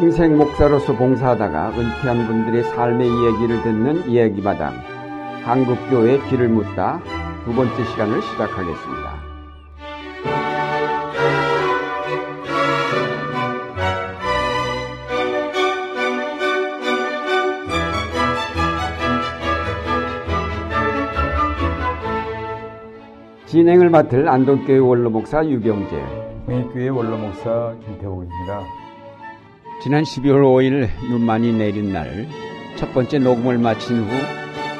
평생 목사로서 봉사하다가 은퇴한 분들의 삶의 이야기를 듣는 이야기마당 한국교회 길을 묻다 두 번째 시간을 시작하겠습니다. 진행을 맡을 안동교회 원로 목사 유경재 홍익교회 원로 목사 김태복입니다. 지난 12월 5일 눈 많이 내린 날 첫 번째 녹음을 마친 후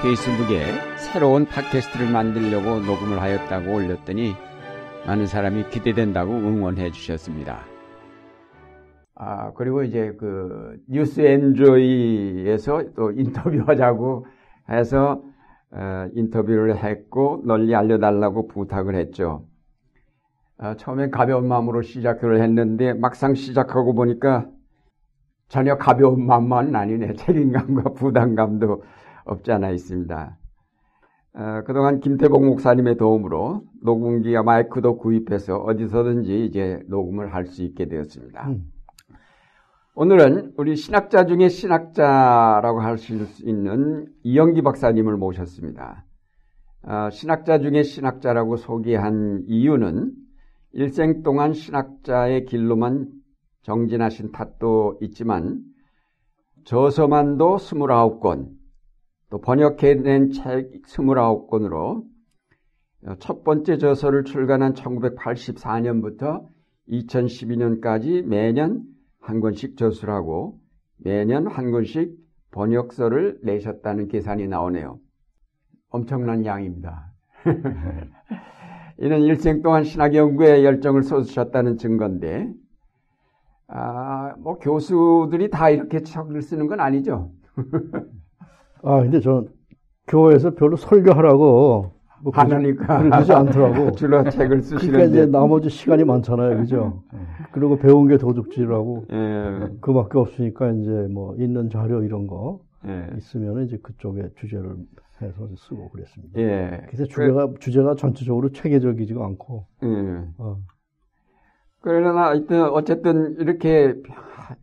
페이스북에 새로운 팟캐스트를 만들려고 녹음을 하였다고 올렸더니 많은 사람이 기대된다고 응원해 주셨습니다. 아, 그리고 이제 그 뉴스 엔조이에서 또 인터뷰하자고 해서 어, 인터뷰를 했고 널리 알려달라고 부탁을 했죠. 어, 처음에 가벼운 마음으로 시작을 했는데 막상 시작하고 보니까 전혀 가벼운 마음만은 아니네. 책임감과 부담감도 없지 않아 있습니다. 어, 그동안 김태복 목사님의 도움으로 녹음기와 마이크도 구입해서 어디서든지 이제 녹음을 할 수 있게 되었습니다. 음. 오늘은 우리 신학자 중에 신학자라고 할 수 있는 이영기 박사님을 모셨습니다. 어, 신학자 중에 신학자라고 소개한 이유는 일생 동안 신학자의 길로만 정진하신 탓도 있지만 저서만도 29권 또 번역해낸 책 29권으로 첫 번째 저서를 출간한 1984년부터 2012년까지 매년 한 권씩 저수를 하고 매년 한 권씩 번역서를 내셨다는 계산이 나오네요. 엄청난 양입니다. 이는 일생 동안 신학 연구에 열정을 쏟으셨다는 증거인데 아, 뭐 교수들이 다 이렇게 책을 쓰는 건 아니죠. 아, 근데 저는 교회에서 별로 설교하라고 뭐 하나니까 그러지 않더라고. 주로 책을 쓰시는데. 그러니까 이제 나머지 시간이 많잖아요, 그죠? 그리고 배운 게 도둑질하고 예. 그밖에 없으니까 이제 뭐 있는 자료 이런 거 예. 있으면 이제 그쪽에 주제를 해서 쓰고 그랬습니다. 예. 그래서 주제가 그, 주제가 전체적으로 체계적이지가 않고. 예. 어. 그러나 하여튼 어쨌든 이렇게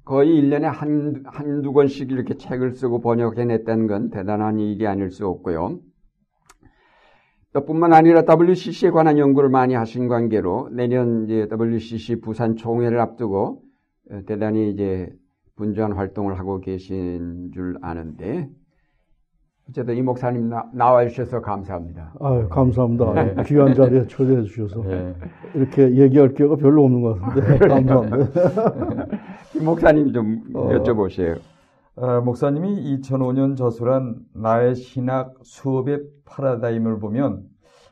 거의 1년에 한, 한두 권씩 이렇게 책을 쓰고 번역해냈다는 건 대단한 일이 아닐 수 없고요. 또 뿐만 아니라 WCC에 관한 연구를 많이 하신 관계로 내년 이제 WCC 부산 총회를 앞두고 대단히 이제 분주한 활동을 하고 계신 줄 아는데 어쨌든 이 목사님 나, 나와 주셔서 감사합니다. 아 감사합니다. 네. 귀한 자리에 초대해 주셔서 네. 이렇게 얘기할 기회가 별로 없는 것 같은데 감사합니다. 이 목사님 좀 어. 여쭤보세요. 어, 목사님이 2005년 저술한 나의 신학 수업의 파라다임을 보면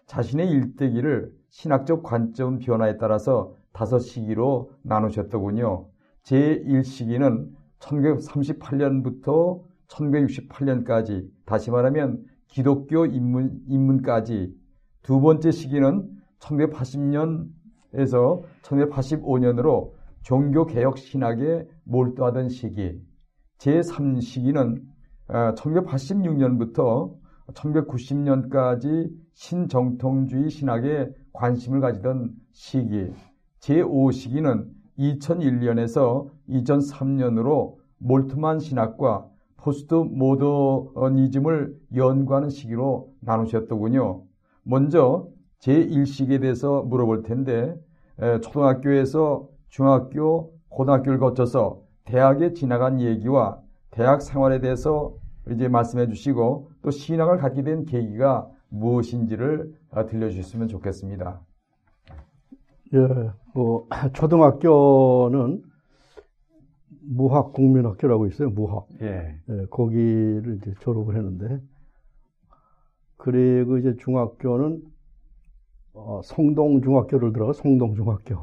자신의 일대기를 신학적 관점 변화에 따라서 다섯 시기로 나누셨더군요. 제1시기는 1938년부터 1968년까지 다시 말하면 기독교 입문, 입문까지 두 번째 시기는 1980년에서 1985년으로 종교 개혁 신학에 몰두하던 시기. 제3시기는 1986년부터 어, 1990년까지 신정통주의 신학에 관심을 가지던 시기. 제5시기는 2001년에서 2003년으로 몰트만 신학과 포스트 모더니즘을 연구하는 시기로 나누셨더군요. 먼저 제1시기에 대해서 물어볼 텐데 초등학교에서 중학교, 고등학교를 거쳐서 대학에 지나간 얘기와 대학 생활에 대해서 이제 말씀해 주시고 또 신학을 갖게 된 계기가 무엇인지를 들려주셨으면 좋겠습니다. 예, 뭐 초등학교는 무학 국민학교라고 있어요. 무학. 예. 예. 거기를 이제 졸업을 했는데 그리고 이제 중학교는 어, 성동 중학교를 들어가 성동 중학교.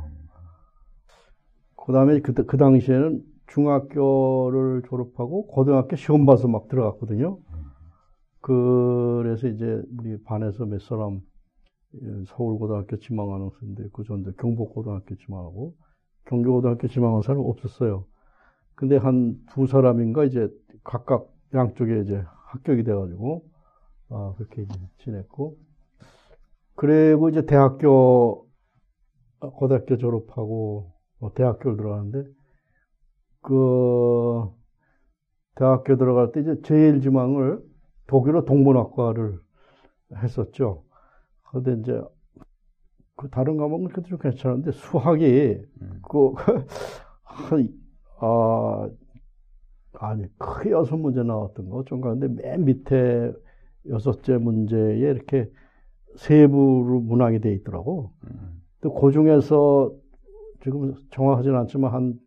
그다음에 그, 그 당시에는 중학교를 졸업하고 고등학교 시험 봐서 막 들어갔거든요. 그래서 이제 우리 반에서 몇 사람 서울고등학교 지망하는 사람도 있고 저는 경북고등학교 지망하고 경기고등학교 지망하는 사람 없었어요. 근데 한 두 사람인가 이제 각각 양쪽에 이제 합격이 돼가지고 아 그렇게 이제 지냈고 그리고 이제 대학교 고등학교 졸업하고 뭐 대학교를 들어갔는데 그 대학교 들어갈 때 이제 제일 지망을 독일어 동문학과를 했었죠. 근데 이제 그 다른 과목은 그래도 좀 괜찮은데 수학이 음. 그 한, 아, 아니 크게 여섯 문제 나왔던 거 좀 가는데 맨 밑에 여섯째 문제에 이렇게 세부로 문항이 돼 있더라고. 음. 근데 그 중에서 지금 정확하지는 않지만 한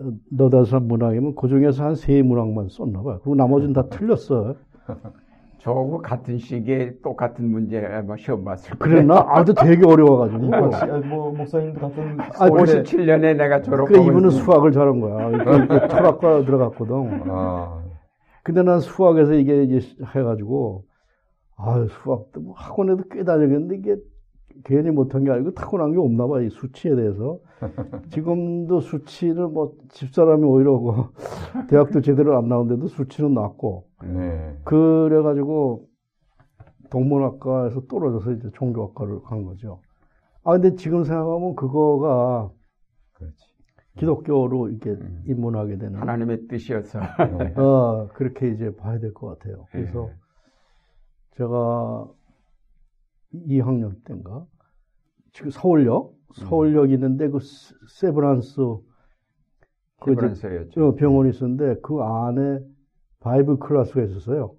어, 너다섯 문항이면 그 중에서 한 세 문항만 썼나 봐요. 그리고 나머지는 다 틀렸어. 저하고 같은 시기에 똑같은 문제 아마 시험 봤을 거예요. 그랬나? 아주 되게 어려워가지고. 혹시, 아, 뭐 목사님도 같은 아, 올해 57년에 내가 졸업하고 그 이분은 있으니 수학을 잘한 거야. 그- 그 철학과 들어갔거든. 아, 근데 난 수학에서 이게 이제 해가지고, 아 수학도 뭐 학원에도 꽤 다녔는데 이게 괜히 못한 게 아니고 타고난 게 없나 봐, 이 수치에 대해서. 지금도 수치를 뭐 집사람이 오히려 그 대학도 제대로 안 나오는데도 수치는 낮고, 네. 그래가지고 동문학과에서 떨어져서 이제 종교학과를 간 거죠. 아, 근데 지금 생각하면 그거가 그렇지. 기독교로 이렇게 음. 입문하게 되는 하나님의 뜻이어서 네. 어, 그렇게 이제 봐야 될 것 같아요. 그래서 예. 제가 2학년 때인가 지금 서울역 서울역 있는데 그 세- 세브란스 그 세브란스였죠. 어, 병원이 있었는데 그 안에 Bible class가 있었어요.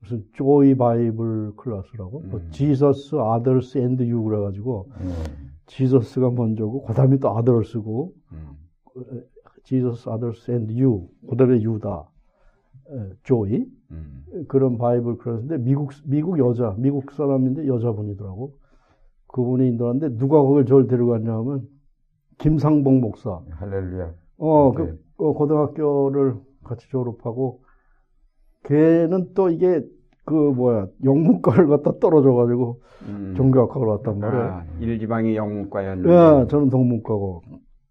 무슨 Joy Bible class라고 뭐 음. Jesus others and you 그래 가지고 음. Jesus가 먼저고 그다음에 또 others고 음. Jesus others and you 그다음에 you다 에, 조이 음. 그런 바이블 클래스인데 미국 미국 여자 미국 사람인데 여자분이더라고 그분이 인도하는데 누가 그걸 저를 데려갔냐면 김상봉 목사 할렐루야. 어, 네. 그, 어, 고등학교를 같이 졸업하고, 걔는 또 이게, 그, 뭐야, 영문과를 갖다 떨어져가지고, 음. 종교학과로 왔단 말이야. 아, 일지방이 영문과였는데 예, 저는 동문과고.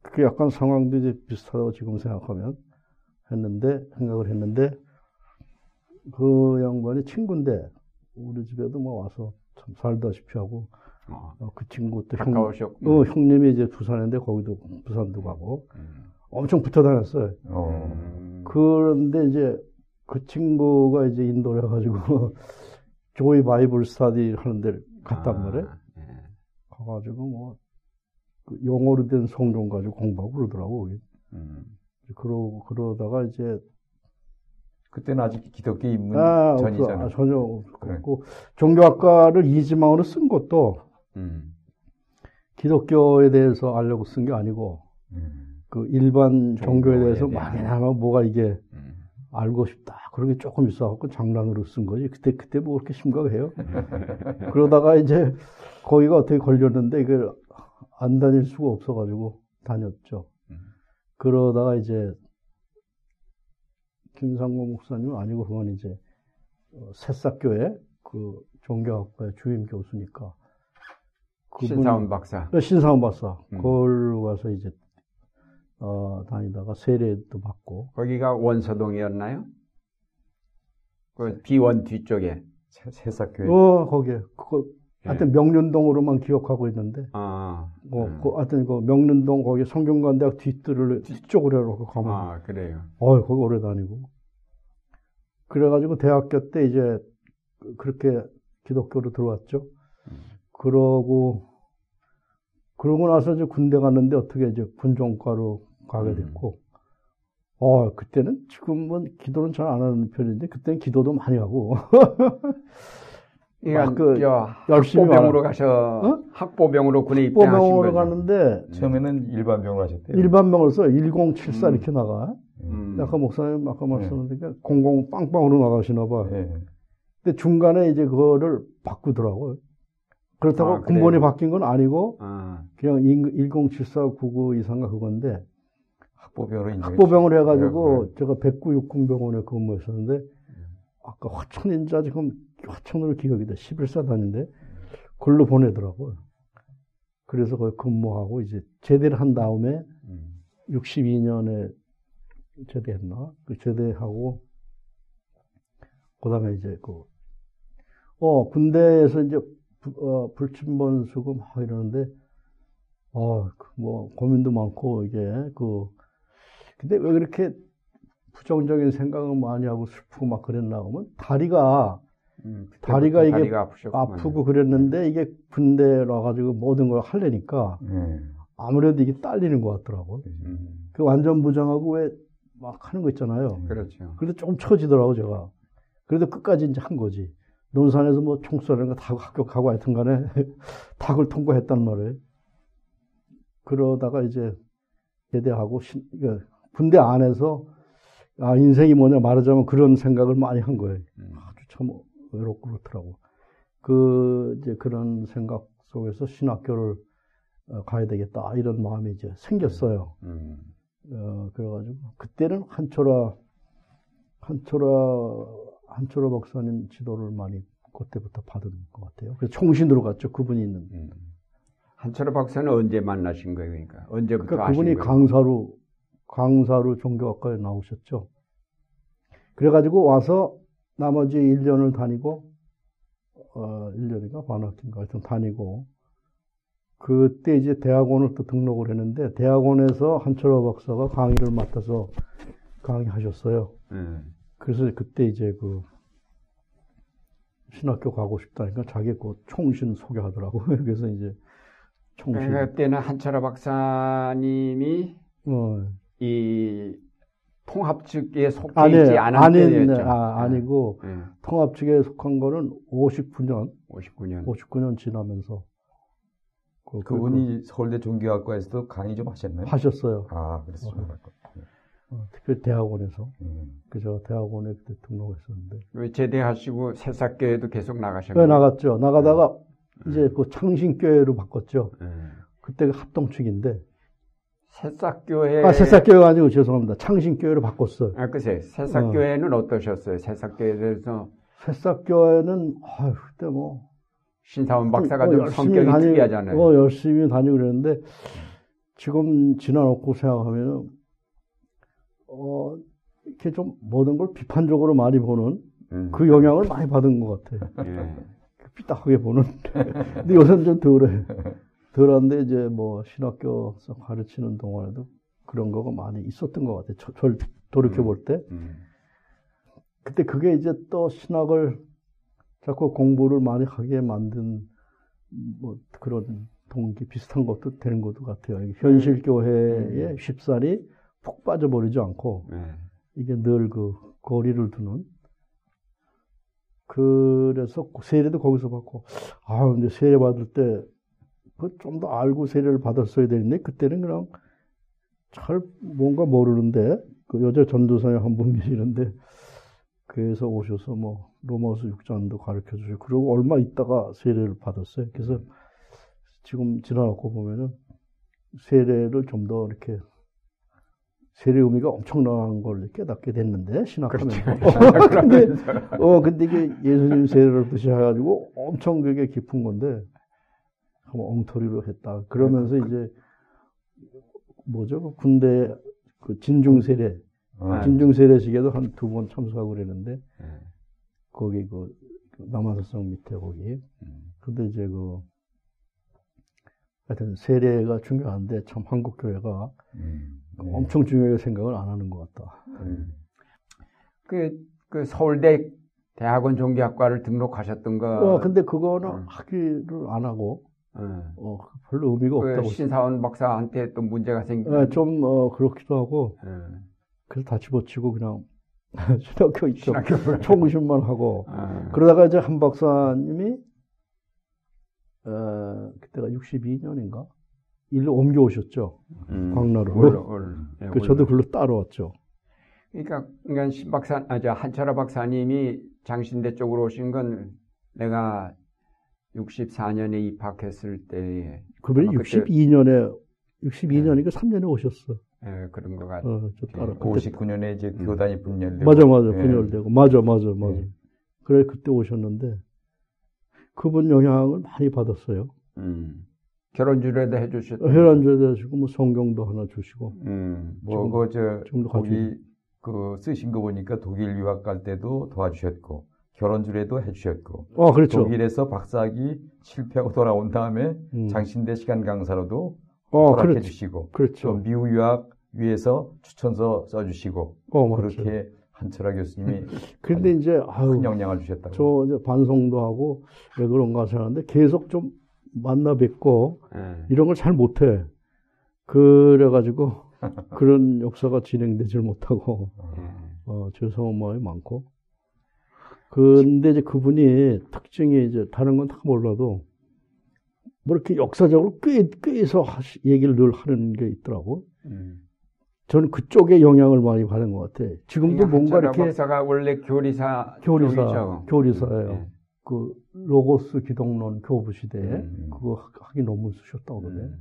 그게 약간 상황도 이제 비슷하다고 지금 생각하면 했는데, 생각을 했는데, 그 양반이 친구인데, 우리 집에도 뭐 와서 참 살다시피 하고, 어, 어, 그 친구 또 형, 어, 형님이 이제 부산인데 거기도 부산도 가고, 음. 엄청 붙어 다녔어요. 어. 음. 그런데 이제 그 친구가 이제 인도를 해가지고 조이 바이블 스타디 하는 데를 갔단 아, 말이에요. 예. 가가지고 뭐, 그 영어로 된 성경 가지고 공부하고 그러더라고. 음. 그러, 그러다가 이제, 그때는 아직 기독교 입문 아. 전이잖아. 아, 전혀 없고, 종교학과를 이지망으로 쓴 것도 음. 기독교에 대해서 알려고 쓴 게 아니고, 음. 그 일반 종교에 종교에 대해서 대한. 막이나마 뭐가 이게 음. 알고 싶다. 그런 게 조금 있어갖고 장난으로 쓴 거지. 그때, 그때 뭐 그렇게 심각해요? 그러다가 이제 거기가 어떻게 걸렸는데 이걸 안 다닐 수가 없어가지고 다녔죠. 음. 그러다가 이제 김상모 목사님 아니고 그건 이제 어, 새싹교회 그 종교학과의 주임 교수니까 신사원 박사. 어, 신사원 박사 음. 그걸로 가서 이제 어, 다니다가 세례도 받고 거기가 원서동이었나요? 그 비원 뒤쪽에. 새- 새싹교회. 어 거기에 그거 예. 하여튼 명륜동으로만 기억하고 있는데 아, 어, 음. 그 하여튼 그 명륜동 거기 성균관대학 뒤뜰을 뒤쪽으로 해놓고 가면 아, 그래요. 어 거기 오래 다니고 그래가지고 대학교 때 이제 그- 그렇게 기독교로 들어왔죠. 그러고 그러고 나서 이제 군대 갔는데 어떻게 이제 군종과로 가게 음. 됐고 어 그때는 지금은 기도는 잘 안 하는 편인데 그때는 기도도 많이 하고 그러니까 그저 열심히 학보병으로 가셔 어? 학보병으로 군에 입대하신 학보병으로 거죠. 가는데 처음에는 일반병을 하셨대요. 일반병을 써1074 음. 이렇게 나가. 음. 아까 목사님 아까 말씀하셨는데 00 빵빵으로 나가시나 봐. 예. 근데 중간에 이제 그거를 바꾸더라고요. 그렇다고 아, 군번이? 바뀐 건 아니고 아, 그냥 107499 이상가 그건데 학보병으로 인정해 학보병을 해가지고 네, 제가 백구 육군병원에 근무했었는데 아까 화천인자 지금 화천으로 기억이 돼 11사 단인데 글로 보내더라고요. 그래서 거기 근무하고 이제 제대를 한 다음에 음. 62년에 제대했나? 그 제대하고, 그 다음에 이제 그, 어, 군대에서 이제, 부- 어, 불침번 수고 막 이러는데, 어, 그 뭐, 고민도 많고, 이게, 그, 근데 왜 그렇게 부정적인 생각을 많이 하고 슬프고 막 그랬나 하면 다리가 음, 다리가 이게 다리가 아프셨구만. 아프고 그랬는데 이게 군대 와가지고 모든 걸 하려니까 예. 아무래도 이게 딸리는 것 같더라고. 음, 그 완전 부정하고 왜 막 하는 거 있잖아요. 그렇죠. 그래도 조금 처지더라고 제가. 그래도 끝까지 이제 한 거지. 논산에서 뭐 총쏘라는 거다 합격하고 하여튼 간에 탁을 통과했단 말이에요. 그러다가 이제 제대하고 신- 그 군대 안에서 아 인생이 뭐냐 말하자면 그런 생각을 많이 한 거예요. 음, 아주 참 외롭고 그렇더라고. 그 이제 그런 생각 속에서 신학교를 어, 가야 되겠다 이런 마음이 이제 생겼어요. 음, 어, 그래가지고 그때는 한초라 한초라 한초라 박사님 지도를 많이 그때부터 받은 것 같아요. 그래서 총신으로 갔죠. 그분이 있는. 음. 한철호 박사는 언제 만나신 거예요? 그러니까 언제부터 그러니까 그분이 거예요? 강사로 강사로 종교학과에 나오셨죠. 그래가지고 와서 나머지 1년을 다니고 어 1년인가 반학기인가 하여튼 다니고 그때 이제 대학원을 또 등록을 했는데 대학원에서 한철호 박사가 강의를 맡아서 강의하셨어요. 음, 그래서 그때 이제 그 신학교 가고 싶다니까 자기 그 총신 소개하더라고. 그래서 이제 총신. 그때는 한철호 박사님이 어, 이 통합 측에 속해 아니, 있지 않은 아닌, 때였죠. 아, 아니고, 네. 통합 측에 속한 거는 59년, 59년. 59년 지나면서. 그, 그분이 서울대 종교학과에서도 강의 좀 하셨나요? 그- 하셨어요. 아, 그래서 좀 어, 특별히 대학원에서. 음. 그저 대학원에 그때 등록했었는데. 왜 제대하시고 새싹교회도 계속 나가셨나요? 왜 나갔죠. 나가다가 네. 이제 그 창신교회로 바꿨죠. 네. 그때가 합동측인데. 새싹교회. 아, 새싹교회가 아니고 죄송합니다. 창신교회로 바꿨어요. 아, 글쎄, 새싹교회는 어. 떠셨어요 새싹교회에 대해서 새싹교회는, 아유, 그때 뭐. 신사원 박사가 어, 좀 성격이 다니- 특이하잖아요. 어, 열심히 다니고 그랬는데, 지금 지나놓고 생각하면, 어, 이렇게 좀 모든 걸 비판적으로 많이 보는 음. 그 영향을 많이 받은 것 같아요. 예. 삐딱하게 보는. 근데 요새는 좀 덜해. 덜한데, 이제 뭐, 신학교에서 가르치는 동안에도 그런 거가 많이 있었던 것 같아요. 저, 절 돌이켜 볼 때. 음. 그때 그게 이제 또 신학을 자꾸 공부를 많이 하게 만든 뭐 그런 동기 비슷한 것도 되는 것도 같아요. 이게 현실 교회의 쉽사리 푹 빠져버리지 않고 예. 이게 늘 그 거리를 두는 그래서 세례도 거기서 받고 아 근데 세례 받을 때그 좀 더 알고 세례를 받았어야 되는데 그때는 그냥 잘 뭔가 모르는데 그 여자 전도사님 한 분 계시는데 그래서 오셔서 뭐 로마서 6장도 가르쳐 주시고 그러고 얼마 있다가 세례를 받았어요. 그래서 지금 지나놓고 보면은 세례를 좀 더 이렇게 세례 의미가 엄청난 걸 깨닫게 됐는데 신학하면서. 근데 어 근데 이게 예수님 세례를 뜻이 해가지고 엄청 그게 깊은 건데 한번 엉터리로 했다 그러면서 이제 뭐죠 그 군대 그 진중 세례 아, 진중 세례식에도 한 두 번 참석하고 그랬는데 예. 거기 그 남한사성 밑에 거기 음. 근데 이제 그 하여튼 세례가 중요한데 참 한국 교회가 음. 네. 엄청 중요하게 생각을 안 하는 것 같다. 음. 그, 그 서울대 대학원 종교학과를 등록하셨던 거. 어 근데 그거는 음. 하기를 안 하고 어. 어 별로 의미가 그 없다고 신사원 박사한테 또 문제가 생기. 예, 좀 어, 그렇기도 하고 예. 그래서 다 집어치고 그냥 신학교 있죠. 총신만 하고 어. 그러다가 이제 한 박사님이 어, 그때가 62년인가 일로 옮겨오셨죠. 음. 광나루로. 올라- 올- 예, 그 저도 글로 따라왔죠. 그러니까, 그러니까 신 박사, 아, 저 한철아 박사님이 장신대 쪽으로 오신 건 내가 64년에 입학했을 때에 그분이 아마 그때- 62년에 62년이니까 3년에 오셨어. 예, 그런 것 같아요. 어, 저 따라. 그 그때 59년에 이제 음. 교단이 분열되고 맞아, 맞아. 예. 분열되고. 맞아, 맞아, 맞아. 예. 그래, 그때 오셨는데, 그분 영향을 많이 받았어요. 음. 결혼 주례도 해주셨고. 혈안주에 대시고, 뭐, 성경도 하나 주시고. 음. 뭐, 그, 저, 지금도 거기, 그, 쓰신 거 보니까 독일 유학 갈 때도 도와주셨고, 결혼 주례도 해주셨고, 아, 그렇죠. 독일에서 박사학위 실패하고 돌아온 다음에 음. 장신대 시간 강사로도 어, 허락해 그렇죠. 주시고, 또 그렇죠. 미국 유학 위해서 추천서 써주시고 어. 그렇게 한철아 교수님이 근데 이제 아유, 큰 영향을 주셨다고. 저 이제 반성도 하고 왜 그런가 생각하는데 계속 좀 만나 뵙고 예. 이런 걸 잘 못해. 그래가지고 그런 역사가 진행되질 못하고 예. 어, 죄송한 마음이 많고. 근데 이제 그분이 특징이 이제 다른 건 다 몰라도 뭐 이렇게 역사적으로 꽤, 하시- 얘기를 늘 하는 게 있더라고. 음. 저는 그쪽에 영향을 많이 받은 것 같아. 지금도 뭔가 이렇게 박사가 원래 교리사 교리사, 쪽이죠. 교리사예요. 예. 그 로고스 기독론 교부 시대에 음. 그거 하- 하기 너무 쓰셨다고 그러네. 음.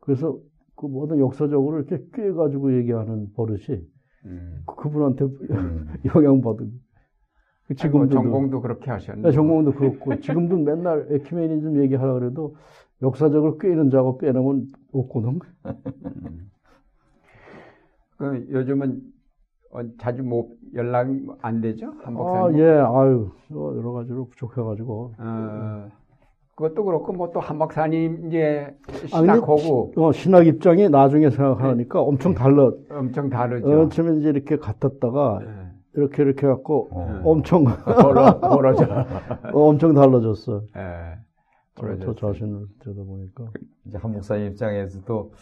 그래서 그 모든 역사적으로 이렇게 꿰 가지고 얘기하는 버릇이 음. 그- 그분한테 음. 영향 받은. 그 지금 지금도 전공도 그렇게 하셨네. 네, 전공도 그렇고 지금도 맨날 에큐메니즘 얘기하라 그래도 역사적으로 꿰는 작업 빼놓으면 없거든. 음. 그 요즘은 어, 자주 뭐 연락이 안 되죠? 한 아, 박사님. 예, 아유, 여러 가지로 부족해 가지고. 어, 그것도 그렇고 뭐 또한 박사님 이제 아, 신학하고 어, 신학 입장이 나중에 생각하니까 엄청 달라. 엄청 다르죠. 어, 처음에 이제 이렇게 같았다가 예. 이렇게 이렇게 해갖고 어. 엄청, 벌어, 벌어져. 어, 엄청 달라졌어. 예. 저. 저 자신을 들여다보니까. 이제 한 목사님 입장에서도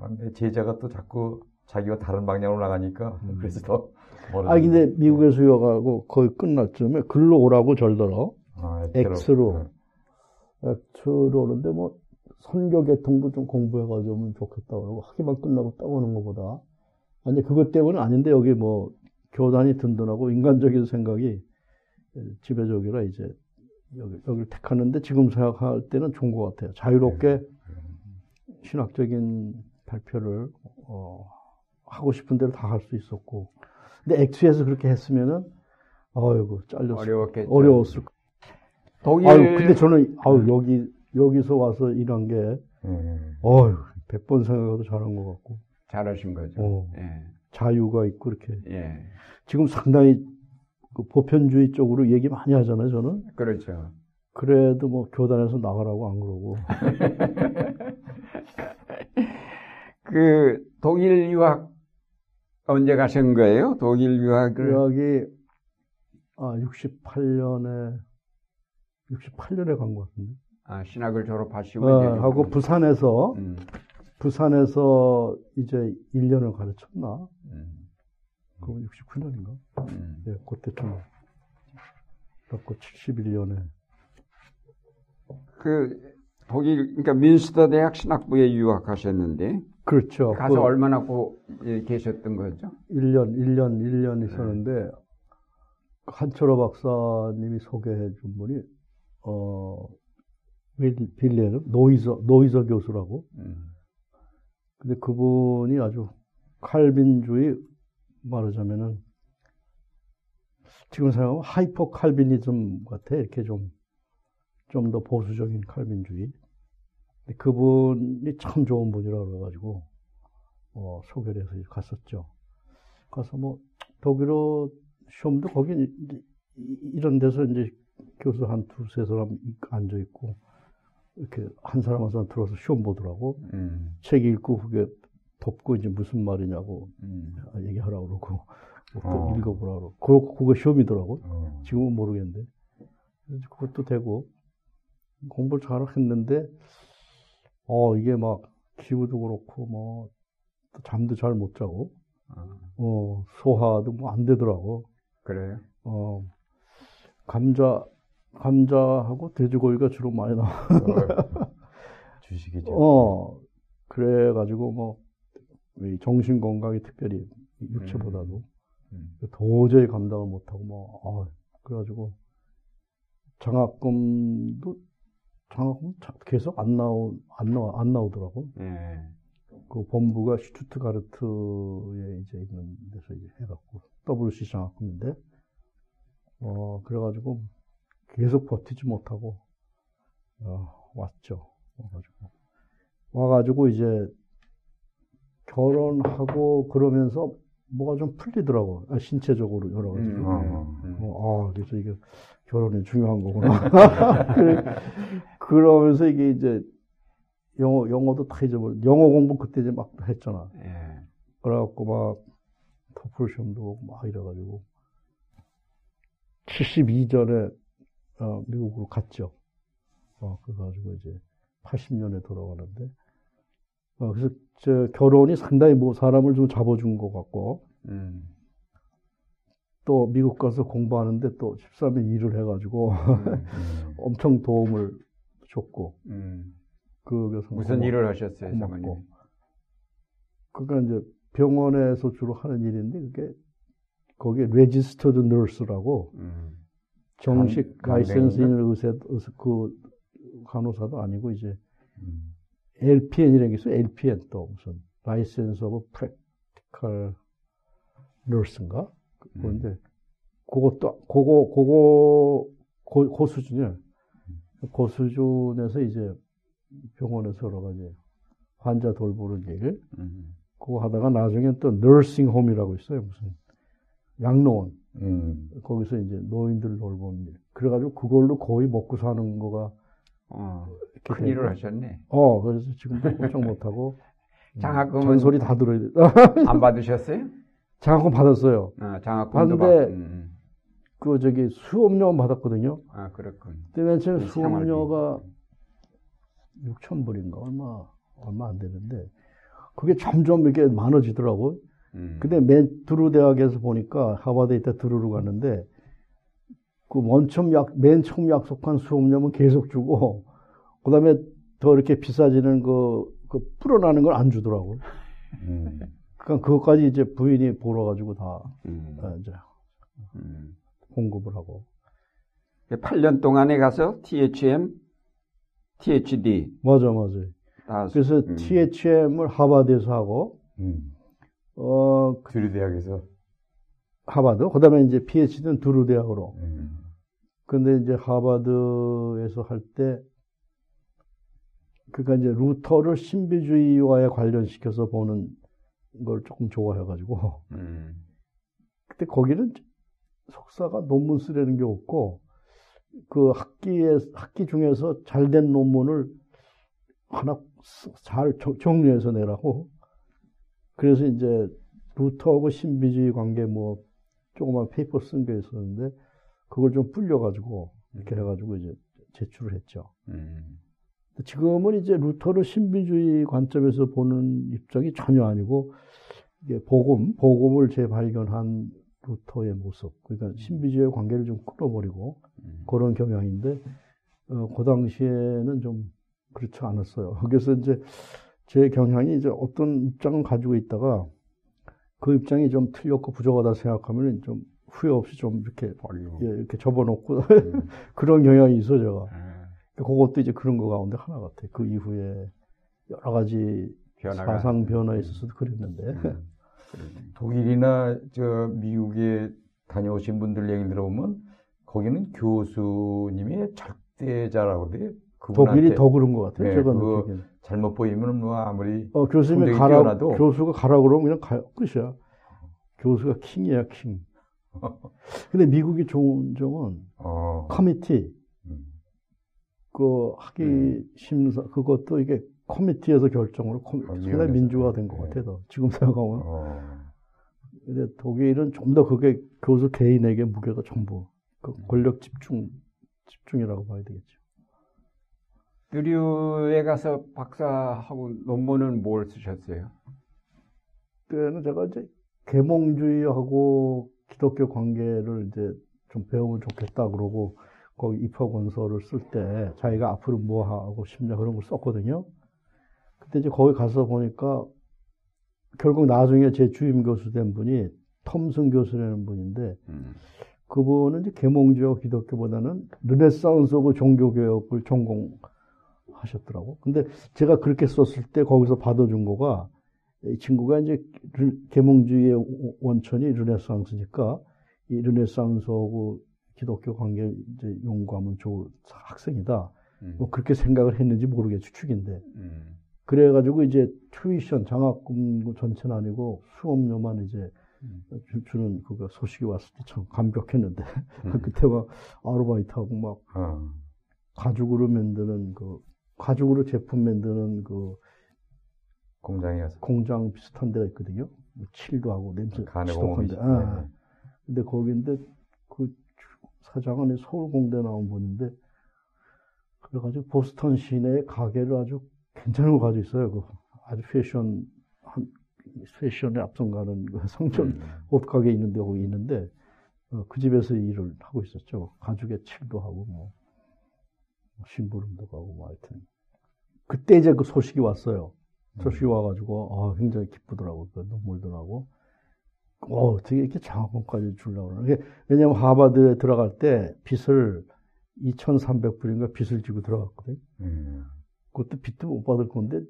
아, 내 제자가 또 자꾸 자기와 다른 방향으로 나가니까 그래서 더 음. 아, 근데 미국에서 유학하고 거의 끝날 쯤에 글로 오라고 절더러. 아, X로. X로. X로 오는데 뭐 선교 계통도 좀 공부해가지고 오면 좋겠다고 그러고 학위만 끝나고 딱 오는 것보다. 아니, 그것 때문은 아닌데 여기 뭐 교단이 든든하고 인간적인 생각이 지배적이라 이제 여기, 여기를 택하는데 지금 생각할 때는 좋은 것 같아요. 자유롭게 신학적인 발표를 어, 하고 싶은 대로 다 할 수 있었고. 근데 엑스에서 그렇게 했으면은 어이구 잘렸을 어려웠겠죠. 어려웠을 거. 독일 아유 근데 저는 아유 여기 여기서 와서 일한 게 음. 어유 100번 생각해도 잘한 것 같고 잘하신 거죠. 어. 예. 자유가 있고 이렇게. 예. 지금 상당히 그 보편주의 쪽으로 얘기 많이 하잖아요 저는. 그렇죠. 그래도 뭐 교단에서 나가라고 안 그러고. 그 독일 유학 언제 가신 거예요? 독일 유학을? 여기 아 68년에 68년에 간 것 같은데. 아, 신학을 졸업하시고 어, 하고 부산에서 음, 부산에서 이제 1년을 가르쳤나 음, 그건 69년인가 음. 네, 그때쯤 그래갖고 71년에 그 독일 그러니까 민스터 대학 신학부에 유학하셨는데 그렇죠. 가서 그 얼마나 고 예, 계셨던 거죠? 1년, 1년, 1년 있었는데 한철호 박사님이 소개해 준 분이 어 빌- 빌레는 노이저 노이저 교수라고. 음, 근데 그분이 아주 칼빈주의 말하자면은 지금 생각하면 hyper Calvinism 같아 이렇게 좀 좀 더 보수적인 칼빈주의. 그분이 참 좋은 분이라 그래가지고 어, 소개를 해서 갔었죠. 가서 뭐 독일어 시험도 거기 이런 데서 이제 교수 한 두세 사람 앉아 있고 이렇게 한 사람 한 사람 들어서 시험 보더라고. 음, 책 읽고 그게 덮고 이제 무슨 말이냐고 음. 얘기하라고 그러고 뭐 또 어. 읽어보라고 그러고 그렇고 그거 시험이더라고 어. 지금은 모르겠는데 그것도 되고 공부를 잘 했는데 어 이게 막 기후도 그렇고 뭐또 잠도 잘 못 자고 아, 어 소화도 뭐 안 되더라고 그래요? 어 감자 감자하고 돼지고기가 주로 많이 나와 주식이죠. 어, 그래가지고 뭐, 이 정신 건강이 특별히 육체보다도 음. 도저히 감당을 못하고 뭐, 아, 그래가지고 장학금도 장학금 자- 계속 안 나오, 안 나와, 안 나오더라고. 예. 그 본부가 슈투트가르트에 이제 있는 데서 이제 해갖고, WC 장학금인데, 어, 그래가지고 계속 버티지 못하고, 어, 왔죠. 와가지고. 와가지고 이제 결혼하고 그러면서 뭐가 좀 풀리더라고. 아, 신체적으로 여러 가지. 음, 어. 음. 어, 아, 그래서 이게 결혼이 중요한 거구나. 그래, 그러면서 이게 이제 영어, 영어도 다 잊어버려. 영어 공부 그때 이제 막 했잖아. 예. 그래갖고 막 토플 시험도 보고 막 이래가지고 72전에 어, 미국으로 갔죠. 어, 그래가지고 이제 80년에 돌아가는데 어, 그래서 저 결혼이 상당히 뭐 사람을 좀 잡아준 것 같고 음. 또 미국 가서 공부하는데 또 13년 일을 해가지고 음. 엄청 도움을 줬고 음. 그래서 무슨 고마- 일을 하셨어요, 고맙고. 그러니까 이제 병원에서 주로 하는 일인데 그게 거기에 registered nurse라고 음. 정식 간- 라이센스인 의사, 의사 그 간호사도 아니고 이제 음. LPN이라는 게 있어요. LPN 또 무슨 license of practical nurse인가? 그런데 그것도 그거 그거 고, 고 수준이에요. 그 수준에서 이제 병원에서 여러 가지 환자 돌보는 일 음. 그거 하다가 나중엔 또 너싱홈이라고 있어요. 무슨 양로원 음. 거기서 이제 노인들 돌보는 일. 그래가지고 그걸로 거의 먹고 사는 거가 어, 큰 일을. 하셨네. 어 그래서 지금도 꼼짝 못하고 장학금은 잔소리 다 들어야 돼. 안 받으셨어요? 장학금 받았어요. 어, 장학금도 받. 받는데 음. 그 저기 수업료만 받았거든요. 아, 그렇군. 그때 맨 처음에 이 생활비. 수업료가 6천 불인가 얼마 얼마 안 되는데 그게 점점 이렇게 많아지더라고. 음. 근데 맨 드루 대학에서 보니까 하버드에 있다 드루로 갔는데 그 원점 약, 맨 처음 약속한 수업료는 계속 주고 그 다음에 더 이렇게 비싸지는 그, 그 불어나는 걸 안 주더라고. 음. 그러니까 그것까지 이제 부인이 보러 가지고 다 음. 어, 이제 음. 공급을 하고. 8년 동안에 가서 THM, THD 맞아, 맞아. 다 그래서 음. THM을 하버드에서 하고 음. 어 주류 대학에서 하버드 그다음에 이제 PhD는 두루 대학으로. 음. 근데 이제 하버드에서 할 때, 그러니까 이제 루터를 신비주의와에 관련시켜서 보는 걸 조금 좋아해가지고, 음. 그때 거기는 석사가 논문 쓰려는 게 없고, 그 학기에, 학기 중에서 잘 된 논문을 하나 쓰- 잘 정- 정리해서 내라고. 그래서 이제 루터하고 신비주의 관계 뭐, 조그만 paper 쓴 게 있었는데, 그걸 좀 불려가지고, 이렇게 해가지고 이제 제출을 했죠. 음. 지금은 이제 루터를 신비주의 관점에서 보는 입장이 전혀 아니고, 이게 복음, 복음을 재발견한 루터의 모습, 그러니까 신비주의의 관계를 좀 끌어버리고, 음. 그런 경향인데, 어, 그 당시에는 좀 그렇지 않았어요. 그래서 이제 제 경향이 이제 어떤 입장을 가지고 있다가, 그 입장이 좀 틀렸고 부족하다 생각하면 좀 후회 없이 좀 이렇게 버리고. 예, 이렇게 접어놓고 음. 그런 경향이 있어 제가. 아, 그것도 이제 그런 거 가운데 하나 같아. 그 이후에 여러 가지 변화가. 사상 변화에 있어서도 그랬는데. 음. 독일이나 저 미국에 다녀오신 분들 얘기 들어보면 거기는 교수님이 절대자라고 그래요. 독일이 더 그런 것 같아요. 네, 제가 느끼기에는. 잘못 보이면 뭐 아무리 어, 교수님이 가라, 뛰어나도. 교수가 가라 그러면 그냥 가, 끝이야. 교수가 킹이야, 킹. 근데 미국이 좋은 점은 어, 커미티, 음. 그 학위 음. 심사, 그것도 이게 커미티에서 결정으로 코미- 어, 상당히 위원회에서. 민주화 된것 네. 같아요. 지금 생각하면. 어, 근데 독일은 좀 더 그게 교수 개인에게 무게가 전부 그 음. 권력 집중 집중이라고 봐야 되겠죠. 드류에 가서 박사하고 논문은 뭘 쓰셨어요? 그때는 제가 이제 계몽주의하고 기독교 관계를 이제 좀 배우면 좋겠다 그러고 거기 입학 원서를 쓸 때 자기가 앞으로 뭐 하고 싶냐 그런 걸 썼거든요. 그때 이제 거기 가서 보니까 결국 나중에 제 주임 교수 된 분이 톰슨 교수라는 분인데 음. 그분은 이제 계몽주의와 기독교보다는 르네상스하고 종교개혁을 전공 하셨더라고. 근데 제가 그렇게 썼을 때 거기서 받아준 거가 이 친구가 이제 르- 계몽주의의 원천이 르네상스니까 이 르네상스하고 기독교 관계 이제 연구하면 좋을 학생이다. 음. 뭐 그렇게 생각을 했는지 모르겠 추측인데. 음. 그래가지고 이제 튜이션 장학금 전체는 아니고 수업료만 이제 음. 주, 주는 그거 소식이 왔을 때 참 감격했는데 음. 그때 막 아르바이트하고 막 어. 가죽으로 만드는 그 가죽으로 제품 만드는 그 공장에 가서 공장 비슷한 데가 있거든요. 뭐 칠도 하고 냄새 지독한데. 공업이죠. 아. 근데 거기인데 그 사장은 서울공대 나온 분인데 그래가지고 보스턴 시내에 가게를 아주 괜찮은 걸 가지고 있어요. 그 아주 패션 한 패션에 앞선가는 그 성전 음. 옷 가게 있는데 거기 있는데 어, 그 집에서 일을 하고 있었죠. 가죽에 칠도 하고 뭐 심부름도 가고 뭐 하여튼 그때 이제 그 소식이 왔어요. 소식이 와가지고 아, 굉장히 기쁘더라고. 그 눈물도 나고 어, 어떻게 이렇게 장학금까지 주려고 그러나. 왜냐면 하버드에 들어갈 때 빚을 2,300불인가 빚을 지고 들어갔거든. 음. 그것도 빚도 못 받을 건데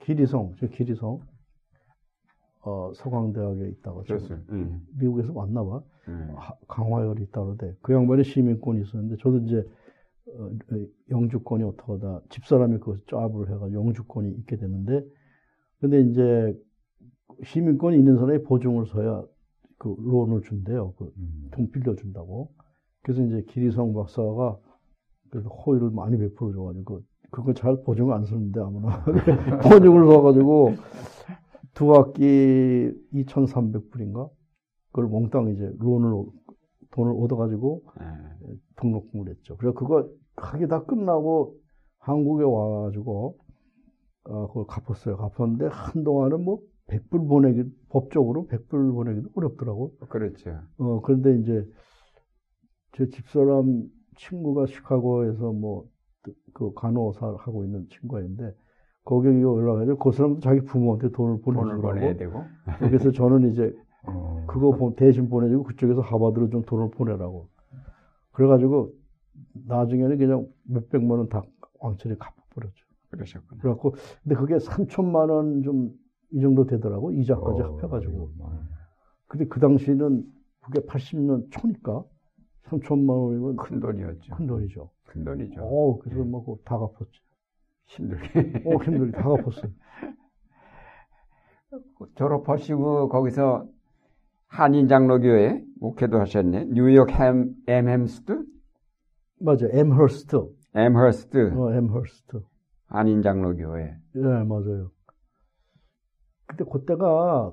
기리성, 저 기리성 어, 서강대학에 있다가 그랬어요. 음. 미국에서 왔나 봐. 음. 하- 강화열이 있다고 그러대. 그 양반이 시민권이 있었는데 저도 이제 어, 영주권이 어떻게 하다 집사람이 그것을 짭을 해가지고 영주권이 있게 됐는데 근데 이제 시민권이 있는 사람이 보증을 서야 그 론을 준대요. 그 음. 돈 빌려준다고. 그래서 이제 기리성 박사가 그래서 호의를 많이 베풀어 줘가지고 그거 잘 보증 안 쓰는데 아무나 보증을 써가지고 두 학기 2,300불인가 그걸 몽땅 이제 론을 돈을 얻어가지고 예. 등록금을 했죠. 그래서 그거 학기 다 끝나고 한국에 와가지고 어, 그걸 갚았어요. 갚았는데 한동안은 뭐 100불 보내기 법적으로 100불 보내기도 어렵더라고. 그렇죠. 어, 그런데 이제 제 집사람 친구가 시카고에서 뭐 그 간호사 하고 있는 친구가 있는데 거기에 연락해서 그 사람도 자기 부모한테 돈을. 되고. 그래서 저는 이제 어. 그거 보- 대신 보내주고 그쪽에서 하버드로 좀 돈을 보내라고. 그래가지고 나중에는 그냥 몇백만 원 다 왕처리 갚아버렸죠. 그러셨구나. 그래갖고 근데 그게 3천만 원 좀 이 정도 되더라고 이자까지 어, 합해가지고. 어. 근데 그 당시는 그게 80년 초니까 3천만 원이면 큰 돈이었죠. 큰 돈이죠. 큰 돈이죠. 어, 그래서 뭐 다 갚았지. 힘들게. 어, 힘들게 다 갚았어요. 졸업하시고 거기서 한인장로교회 목회도 하셨네. 뉴욕 햄, 엠햄스트? 맞아, 엠허스트. 엠허스트 어, 엠허스트. 한인장로 교회. 예, 맞아요. 근데 그때가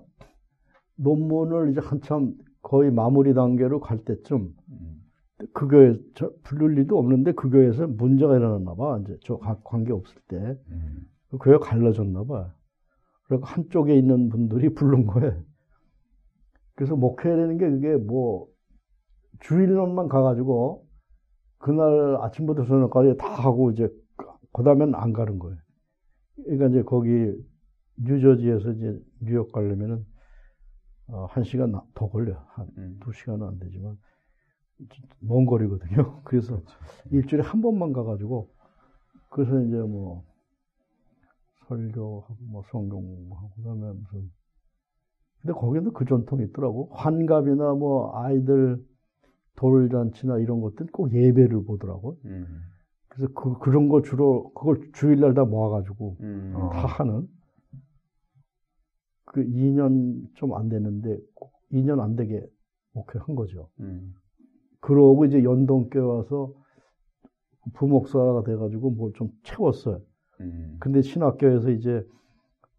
논문을 이제 한참 거의 마무리 단계로 갈 때쯤 음. 그 교회 저 부를 리도 없는데 그 교회에서 문제가 일어났나 봐. 이제 저 가- 관계 없을 때. 음. 그 교회가 갈라졌나 봐. 그래서 한쪽에 있는 분들이 부른 거예요. 그래서 목회되는 게 그게 뭐 주일날만 가가지고 그날 아침부터 저녁까지 다 하고 이제 그 다음엔 안 가는 거예요. 그러니까 이제 거기 뉴저지에서 이제 뉴욕 가려면은 어, 한 시간 나- 더 걸려. 한 음. 두 시간은 안 되지만 먼 거리거든요. 그래서 일주일에 한 번만 가가지고 그래서 이제 뭐 설교하고 뭐 성경 공부하고 그다음에 무슨 근데 거기도 그 전통이 있더라고 환갑이나 뭐 아이들 돌잔치나 이런 것들 꼭 예배를 보더라고 음. 그래서 그 그런 거 주로 그걸 주일날 다 모아가지고 음. 어. 다 하는 그 2년 좀안 됐는데 2년 안 되게 목회한 거죠. 음. 그러고 이제 연동교회 와서 부목사가 돼가지고 뭘 좀 채웠어요. 음. 근데 신학교에서 이제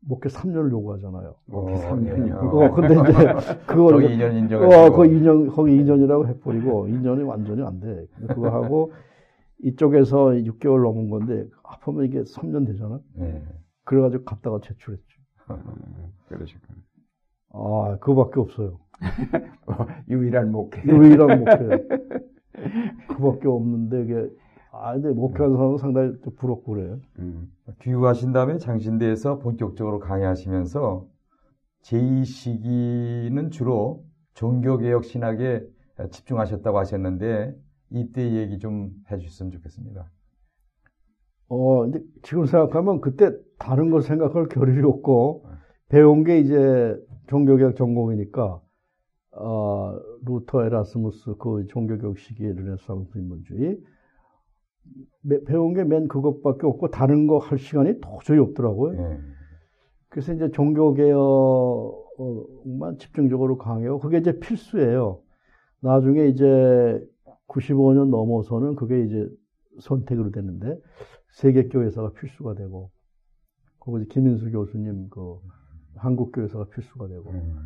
목회 3년을 요구하잖아요. 목회 어, 3년이요. 예. 어, 근데 이제 그걸 거기 이제- 2년 어, 인정해주고 그 2년 거기 2년이라고 해버리고 2년이 완전히 안 돼. 그거 하고 이쪽에서 6개월 넘은 건데 아프면 이게 3년 되잖아. 네. 그래가지고 갔다가 제출했죠. 음. 그러셨구나. 아, 그거밖에 없어요. 어, 유일한 목회. 유일한 목회. 그밖에 없는데 이게 아, 근데 목회하는 사람은 상당히 좀 부럽고 그래요. 음. 귀국하신 다음에 장신대에서 본격적으로 강의하시면서 제2 시기는 주로 종교개혁 신학에 집중하셨다고 하셨는데 이때 얘기 좀 해주셨으면 좋겠습니다. 어, 근데 지금 생각하면 그때 다른 걸 생각할 겨를이 없고 배운 게 이제 종교개혁 전공이니까 어, 루터 에라스무스 그 종교개혁 시기의 르네상스 인문주의 매- 배운 게 맨 그것밖에 없고 다른 거 할 시간이 도저히 없더라고요. 예. 그래서 이제 종교개혁만 집중적으로 강해요. 그게 이제 필수예요. 나중에 이제 95년 넘어서는 그게 이제 선택으로 되는데 세계교회사가 필수가 되고 거기 김인수 교수님 그 한국교회사가 필수가 되고. 음.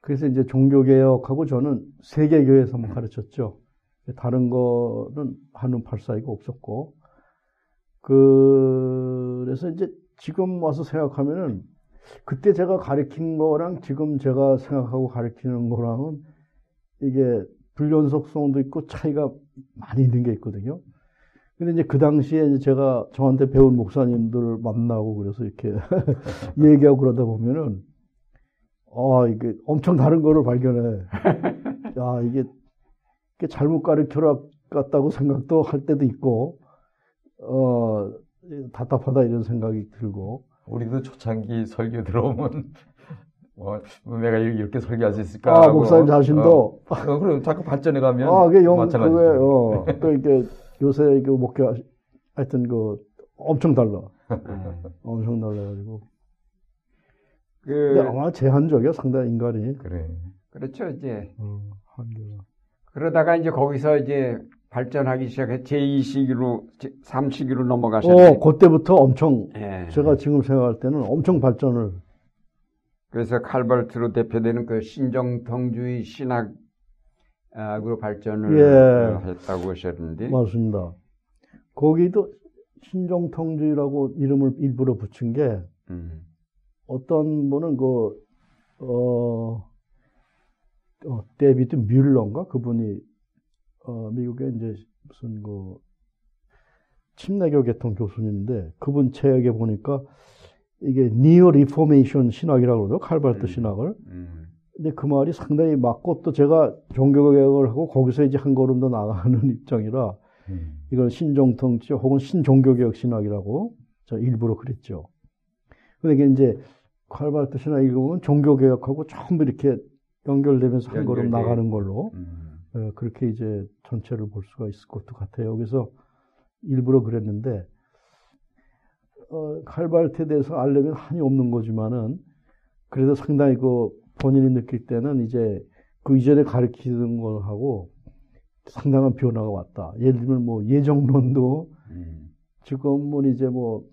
그래서 이제 종교개혁하고 저는 세계교회에서만 가르쳤죠. 다른 거는 하는 발사이가 없었고. 그래서 이제 지금 와서 생각하면은 그때 제가 가르친 거랑 지금 제가 생각하고 가르치는 거랑은 이게 불연속성도 있고 차이가 많이 있는 게 있거든요. 근데 이제 그 당시에 이제 제가 저한테 배운 목사님들을 만나고 그래서 이렇게 얘기하고 그러다 보면은 아, 이게 엄청 다른 거를 발견해. 야, 이게 잘못 가르쳐라 같다고 생각도 할 때도 있고, 어, 답답하다 이런 생각이 들고. 우리도 초창기 설교 들어오면 뭐 내가 이렇게 설교할 수 있을까? 아, 목사님 자신도. 어, 어, 그래 자꾸 발전해 가면 아, 그게 영. 그게, 어, 또 이렇게 요새 그 목회, 하여튼 그 엄청 달라. 엄청 달라가지고. 그, 근데 아마 제한적이야, 상당히 인간이. 그래. 그렇죠, 이제. 어, 한계가. 그러다가 이제 거기서 이제 발전하기 시작해 제2시기로, 제3시기로 어, 넘어가셨는데. 그때부터 엄청, 예. 제가 지금 생각할 때는 엄청 발전을 그래서 칼발트로 대표되는 그 신정통주의 신학으로 발전을 예. 했다고 하셨는데. 맞습니다. 거기도 신종통주의라고 이름을 일부러 붙인 게 음. 어떤 분은 그, 어, 어, 데비드 뮬러인가? 그분이, 어, 미국의 이제 무슨 그, 침례교 계통 교수님인데, 그분 책에 보니까 이게 neo reformation 신학이라고 그러죠. 칼 바르트 음. 신학을. 음. 근데 그 말이 상당히 맞고 또 제가 종교개혁을 하고 거기서 이제 한 걸음 더 나가는 입장이라 음. 이걸 신정통주의 혹은 신종교개혁 신학이라고 저 일부러 그랬죠. 근데 이게 이제 칼 바르트 신학 읽으면 종교개혁하고 전부 이렇게 연결되면서 한 걸음. 나가는 걸로 음. 예, 그렇게 이제 전체를 볼 수가 있을 것도 같아요. 그래서 일부러 그랬는데 어, 칼발트에 대해서 알려면 한이 없는 거지만은 그래도 상당히 그 본인이 느낄 때는 이제 그 이전에 가르치던 걸 하고 상당한 변화가 왔다. 예를 들면 뭐 예정론도 음. 지금은 이제 뭐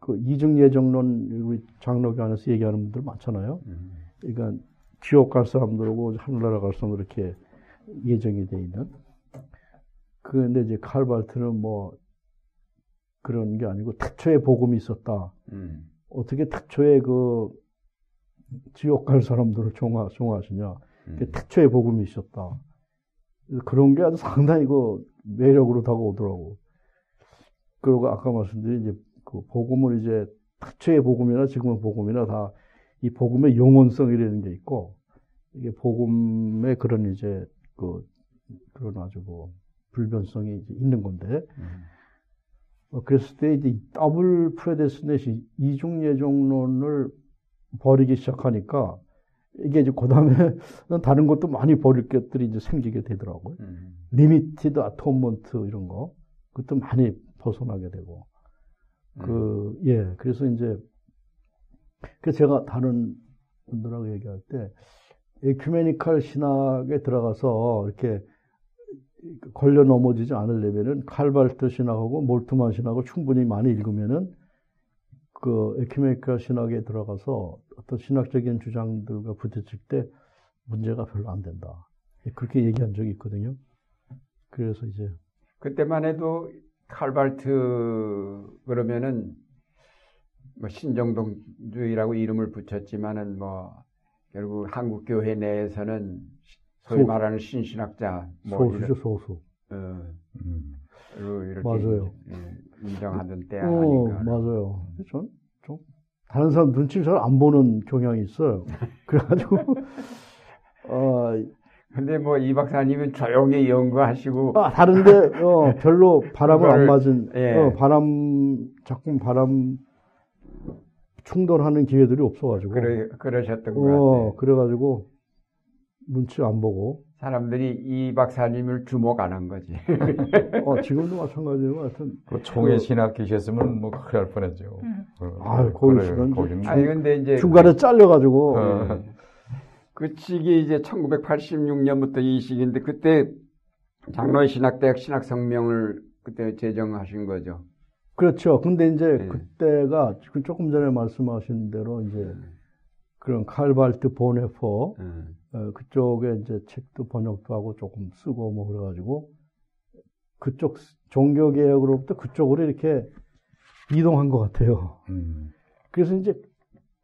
그 이중 예정론 우리 장로교 안에서 얘기하는 분들 많잖아요. 음. 그러니까 지옥 갈 사람들하고 하늘나라 갈 사람들 이렇게 예정이 돼 있는. 그런데 이제 칼발트는 뭐 그런 게 아니고 태초에 복음이 있었다. 음. 어떻게 태초에 그 지옥 갈 사람들을 종화, 종화하시냐. 음. 그 태초에 복음이 있었다. 그런 게 아주 상당히 그 매력으로 다가오더라고. 그리고 아까 말씀드린 이제 그 복음을 이제 태초의 복음이나 지금의 복음이나 다 이 복음의 영혼성이라는 게 있고 이게 복음의 그런 이제 그 그런 아주 그 불변성이 이제 있는 건데 음. 어, 그랬을 때 이제 이 double predestination이 이중 예정론을 버리기 시작하니까 이게 이제 그 다음에는 다른 것도 많이 버릴 것들이 이제 생기게 되더라고요. 음. limited atonement 이런 거 그것도 많이 벗어나게 되고 음. 그예 그래서 이제 그 제가 다른 분들하고 얘기할 때 에큐메니칼 신학에 들어가서 이렇게 걸려 넘어지지 않으려면은 칼발트 신학하고 몰트만 신학을 충분히 많이 읽으면은 그 에큐메니칼 신학에 들어가서 어떤 신학적인 주장들과 부딪힐 때 문제가 별로 안 된다. 그렇게 얘기한 적이 있거든요. 그래서 이제 그때만 해도 칼발트 그러면은 뭐 신정동주의라고 이름을 붙였지만은 뭐 결국 한국 교회 내에서는 소위 소- 말하는 신신학자 뭐 소수죠 소수. 어, 음. 로 이렇게 맞아요. 예, 인정하던 때 어, 아니까. 맞아요. 전, 좀, 다른 사람 눈치를 잘 안 보는 경향이 있어요. 그래가지고, 어, 근데 뭐 이 박사님은 조용히 연구하시고 아, 다른데, 어, 별로 바람을 안 맞은, 예. 어, 바람, 자꾸 바람 충돌하는 기회들이 없어가지고. 그러, 그러셨던 것 어, 같아요. 그래가지고, 눈치 안 보고. 사람들이 이 박사님을 주목 안 한 거지. 어, 지금도 마찬가지인 것 같은. 그 총회 신학 계셨으면 뭐 큰일 날 뻔했죠. 어, 아유, 그래요. 거기서는 거기는 아니 근데 이제 중간에 잘려가지고. 어. 예. 그 시기 이제 1986년부터 이 시기인데 그때 장로의 신학대학 신학성명을 그때 제정하신 거죠. 그렇죠. 근데 이제 네. 그때가 지금 조금 전에 말씀하신 대로 이제 그런 칼발트 보네포 음. 어, 그쪽에 이제 책도 번역도 하고 조금 쓰고 뭐 그래가지고 그쪽 종교 개혁으로부터 그쪽으로 이렇게 이동한 것 같아요. 음. 그래서 이제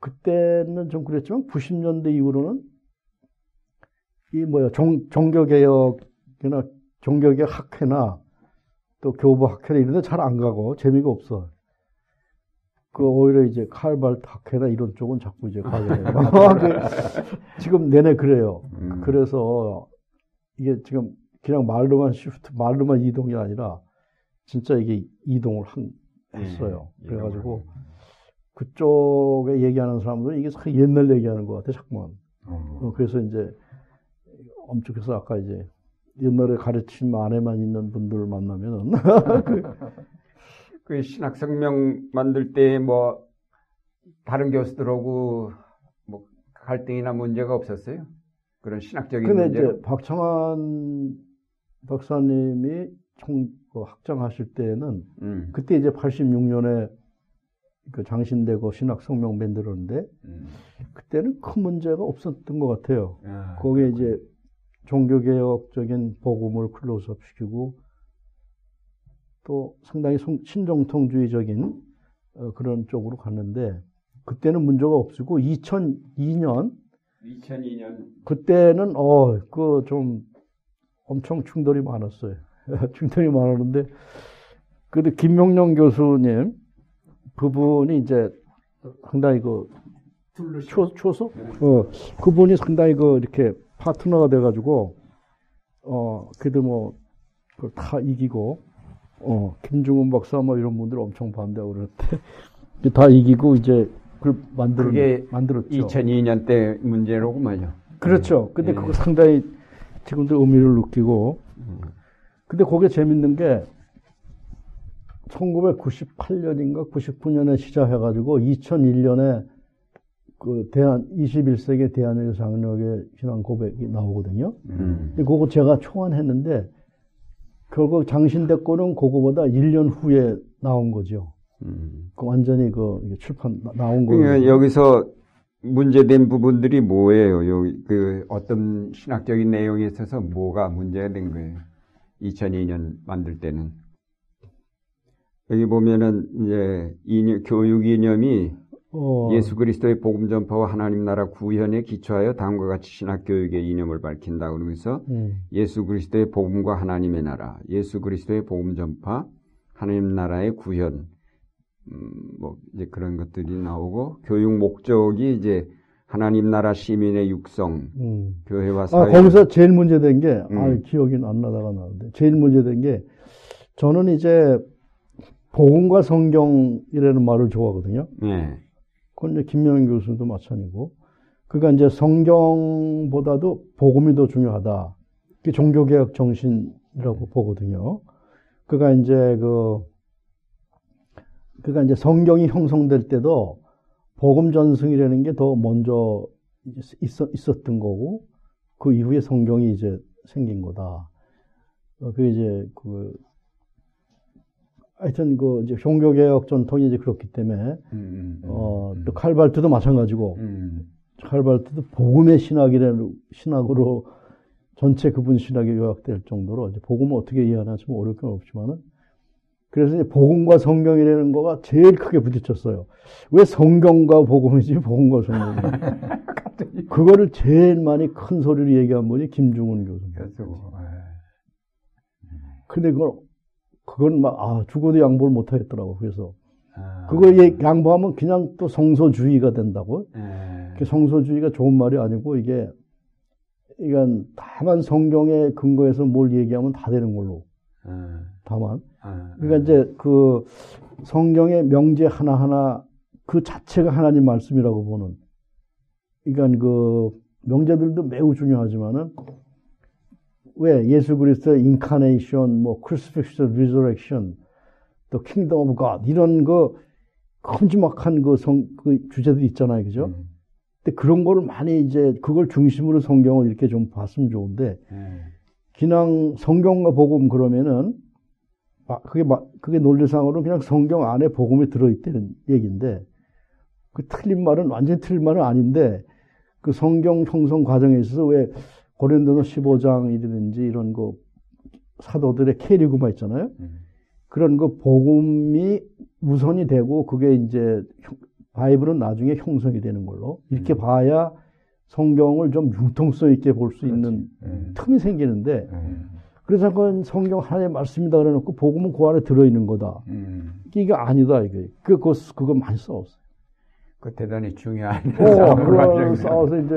그때는 좀 그랬지만 90년대 이후로는 이 뭐야 종, 종교 개혁이나 종교 개혁 학회나 또 교부 학회나 이런 데 잘 안 가고 재미가 없어. 그 오히려 이제 칼발트 학회나 이런 쪽은 자꾸 이제 가게 돼요. 그 지금 내내 그래요. 음. 그래서 이게 지금 그냥 말로만 시프트, 말로만 이동이 아니라 진짜 이게 이동을 한, 했어요. 예, 그래가지고 그쪽에 얘기하는 사람들은 이게 참 옛날 얘기하는 것 같아, 자꾸만. 어. 어, 그래서 이제 엄청 그래서 아까 이제 옛날에 가르침 안에만 있는 분들 만나면은 그 신학 성명 만들 때 뭐 다른 교수들하고 뭐 갈등이나 문제가 없었어요? 그런 신학적인 근데 문제. 이제 박창환 박사님이 총, 그 학장하실 때는 음. 그때 이제 86년에 그 장신대고 신학 성명 만들었는데 음. 그때는 큰 문제가 없었던 것 같아요. 아, 거기에 이제 종교개혁적인 복음을 클로즈업 시키고 또 상당히 성- 신정통주의적인 어, 그런 쪽으로 갔는데 그때는 문제가 없었고 2002년 2002년 그때는 어 그 좀 엄청 충돌이 많았어요. 충돌이 많았는데 그래도 김명령 교수님 그분이 이제 상당히 그 초, 초소? 어, 그분이 상당히 그 이렇게 파트너가 돼가지고, 어, 그래도 뭐, 그걸 다 이기고, 어, 김중훈 박사 뭐 이런 분들 엄청 반대하고 그랬는데, 다 이기고 이제 그걸 만들, 그게 만들었죠. 2002년 때 말이죠. 그렇죠. 근데 예. 그거 상당히 지금도 의미를 느끼고, 근데 그게 재밌는 게, 1998년인가 99년에 시작해가지고 2001년에 그 대한 21세기 대한민국 장로의 신앙 고백이 나오거든요. 음. 근데 그거 제가 초안했는데 결국 장신대 거는 그거보다 1년 후에 나온 거죠. 음. 그 완전히 그 출판 나- 나온 거예요. 그러니까 여기서 문제된 부분들이 뭐예요? 여기 그 어떤 신학적인 내용에 있어서 뭐가 문제가 된 거예요? 2002년 만들 때는 여기 보면은 이제 이념, 교육 이념이 어, 예수 그리스도의 복음 전파와 하나님 나라 구현에 기초하여 다음과 같이 신학 교육의 이념을 밝힌다 그러면서 음, 예수 그리스도의 복음과 하나님의 나라, 예수 그리스도의 복음 전파, 하나님 나라의 구현, 음, 뭐 이제 그런 것들이 나오고 교육 목적이 이제 하나님 나라 시민의 육성, 음. 교회와 아, 사회. 거기서 제일 문제된 게, 아, 음. 기억이 안 나다가 나는데, 제일 문제된 게, 저는 이제, 복음과 성경이라는 말을 좋아하거든요. 예, 그건 이제 김명현 교수도 마찬가지고. 그러니까 이제 성경보다도 복음이 더 중요하다. 그게 종교개혁 정신이라고 보거든요. 그가 이제 그, 그가 이제 성경이 형성될 때도 복음 전승이라는 게 더 먼저 있었, 있었던 거고, 그 이후에 성경이 이제 생긴 거다. 어, 그 이제 그, 하여튼 그 이제 종교개혁 전통이 이제 그렇기 때문에 음, 음, 어, 또 칼발트도 마찬가지고, 음, 칼발트도 복음의 신학이라는, 신학으로 전체 그분 신학에 요약될 정도로, 이제 복음을 어떻게 이해하나 좀 어려울 건 없지만은, 그래서 이제 복음과 성경이라는 거가 제일 크게 부딪혔어요. 왜 성경과 복음이지, 복음과 성경이. 그거를 제일 많이 큰 소리로 얘기한 분이 김중훈 교수입니다. 그래서 뭐, 근데 그걸, 그건 막, 아, 죽어도 양보를 못 하겠더라고. 그래서. 아, 그거 얘- 양보하면 그냥 또 성소주의가 된다고. 예, 그 성소주의가 좋은 말이 아니고 이게 이건 다만 성경에 근거해서 뭘 얘기하면 다 되는 걸로 아, 다만 아, 그러니까 이제 그 성경의 명제 하나하나 그 자체가 하나님 말씀이라고 보는 그러니까 그 명제들도 매우 중요하지만은 왜 예수 그리스도의 incarnation, 뭐 crucifixion, resurrection, 또 Kingdom of God 이런 그 큼지막한 그 성 그 주제들이 있잖아요, 그죠? 음, 근데 그런 거를 많이 이제 그걸 중심으로 성경을 이렇게 좀 봤으면 좋은데 예, 그냥 성경과 복음 그러면은 아, 그게 마- 그게 논리상으로 그냥 성경 안에 복음이 들어 있다는 얘기인데 그 틀린 말은 완전히 틀린 말은 아닌데 그 성경 형성 과정에 있어서 왜 고린도서 15장이라든지 이런 거 사도들의 캐리그마 있잖아요. 음. 그런 거 복음이 우선이 되고 그게 이제 바이블은 나중에 형성이 되는 걸로 이렇게 음. 봐야 성경을 좀 융통성 있게 볼 수 있는 음. 틈이 생기는데 음. 그래서 그건 성경 하나의 말씀이다 그래놓고 복음은 그 안에 들어있는 거다. 음. 이게 아니다 이게. 그 그거 그거 많이 싸웠어요. 그 대단히 중요한 어, 싸움을 하셨네요. 싸워서 이제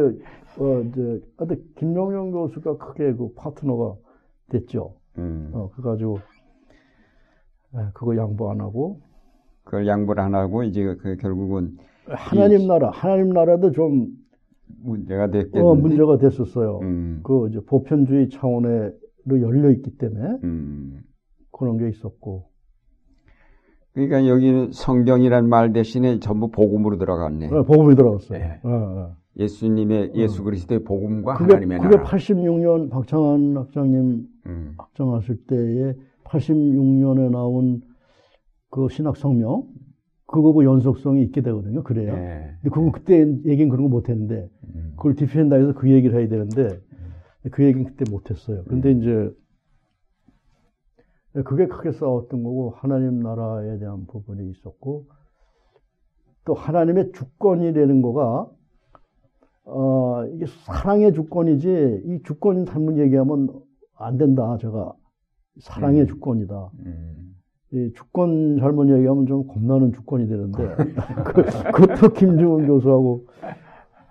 어 이제 근데 김명용 교수가 크게 그 파트너가 됐죠. 음. 어 그래가지고 에, 그거 양보 안 하고 그걸 양보를 안 하고 이제 그 결국은 하나님 나라 하나님 나라도 좀 문제가 됐겠는데. 어, 문제가 됐었어요. 음. 그 이제 보편주의 차원으로 열려 있기 때문에 음. 그런 게 있었고 그러니까 여기는 성경이란 말 대신에 전부 복음으로 들어갔네. 어, 복음이 들어갔어요. 네. 어, 어. 예수님의 예수 그리스도의 복음과 그게 하나님의 그게 나라. 86년 박창환 학장님 음. 학장하실 때에 86년에 나온 그 신학 성명 그거고 연속성이 있게 되거든요. 그래요. 네. 근데 그건 그때 얘기는 그런 거 못했는데 음. 그걸 디펜다에서 그 얘기를 해야 되는데 그 얘기는 그때 못했어요. 그런데 음. 이제 그게 크게 싸웠던 거고 하나님 나라에 대한 부분이 있었고 또 하나님의 주권이라는 거가 어 이게 사랑의 주권이지 이 주권 잘못 얘기하면 안 된다. 제가 사랑의 음. 주권이다. 음. 이 주권 잘못 얘기하면 좀 겁나는 주권이 되는데 그, 그것도 김중훈 교수하고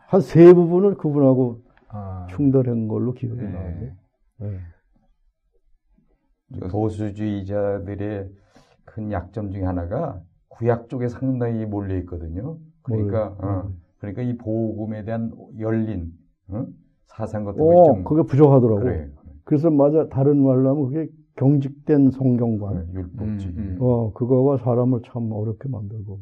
한 세 부분을 그분하고 아. 충돌한 걸로 기억이 네. 나는데. 네. 보수주의자들의 큰 약점 중에 하나가 구약 쪽에 상당히 몰려 있거든요. 그러니까. 어, 그러니까 이 복음에 대한 열린 어? 사상 같은 어, 것이 좀 그게 부족하더라고. 그래. 그래서 맞아 다른 말로 하면 그게 경직된 성경관. 그래, 율법주의. 음, 음. 어, 그거가 사람을 참 어렵게 만들고.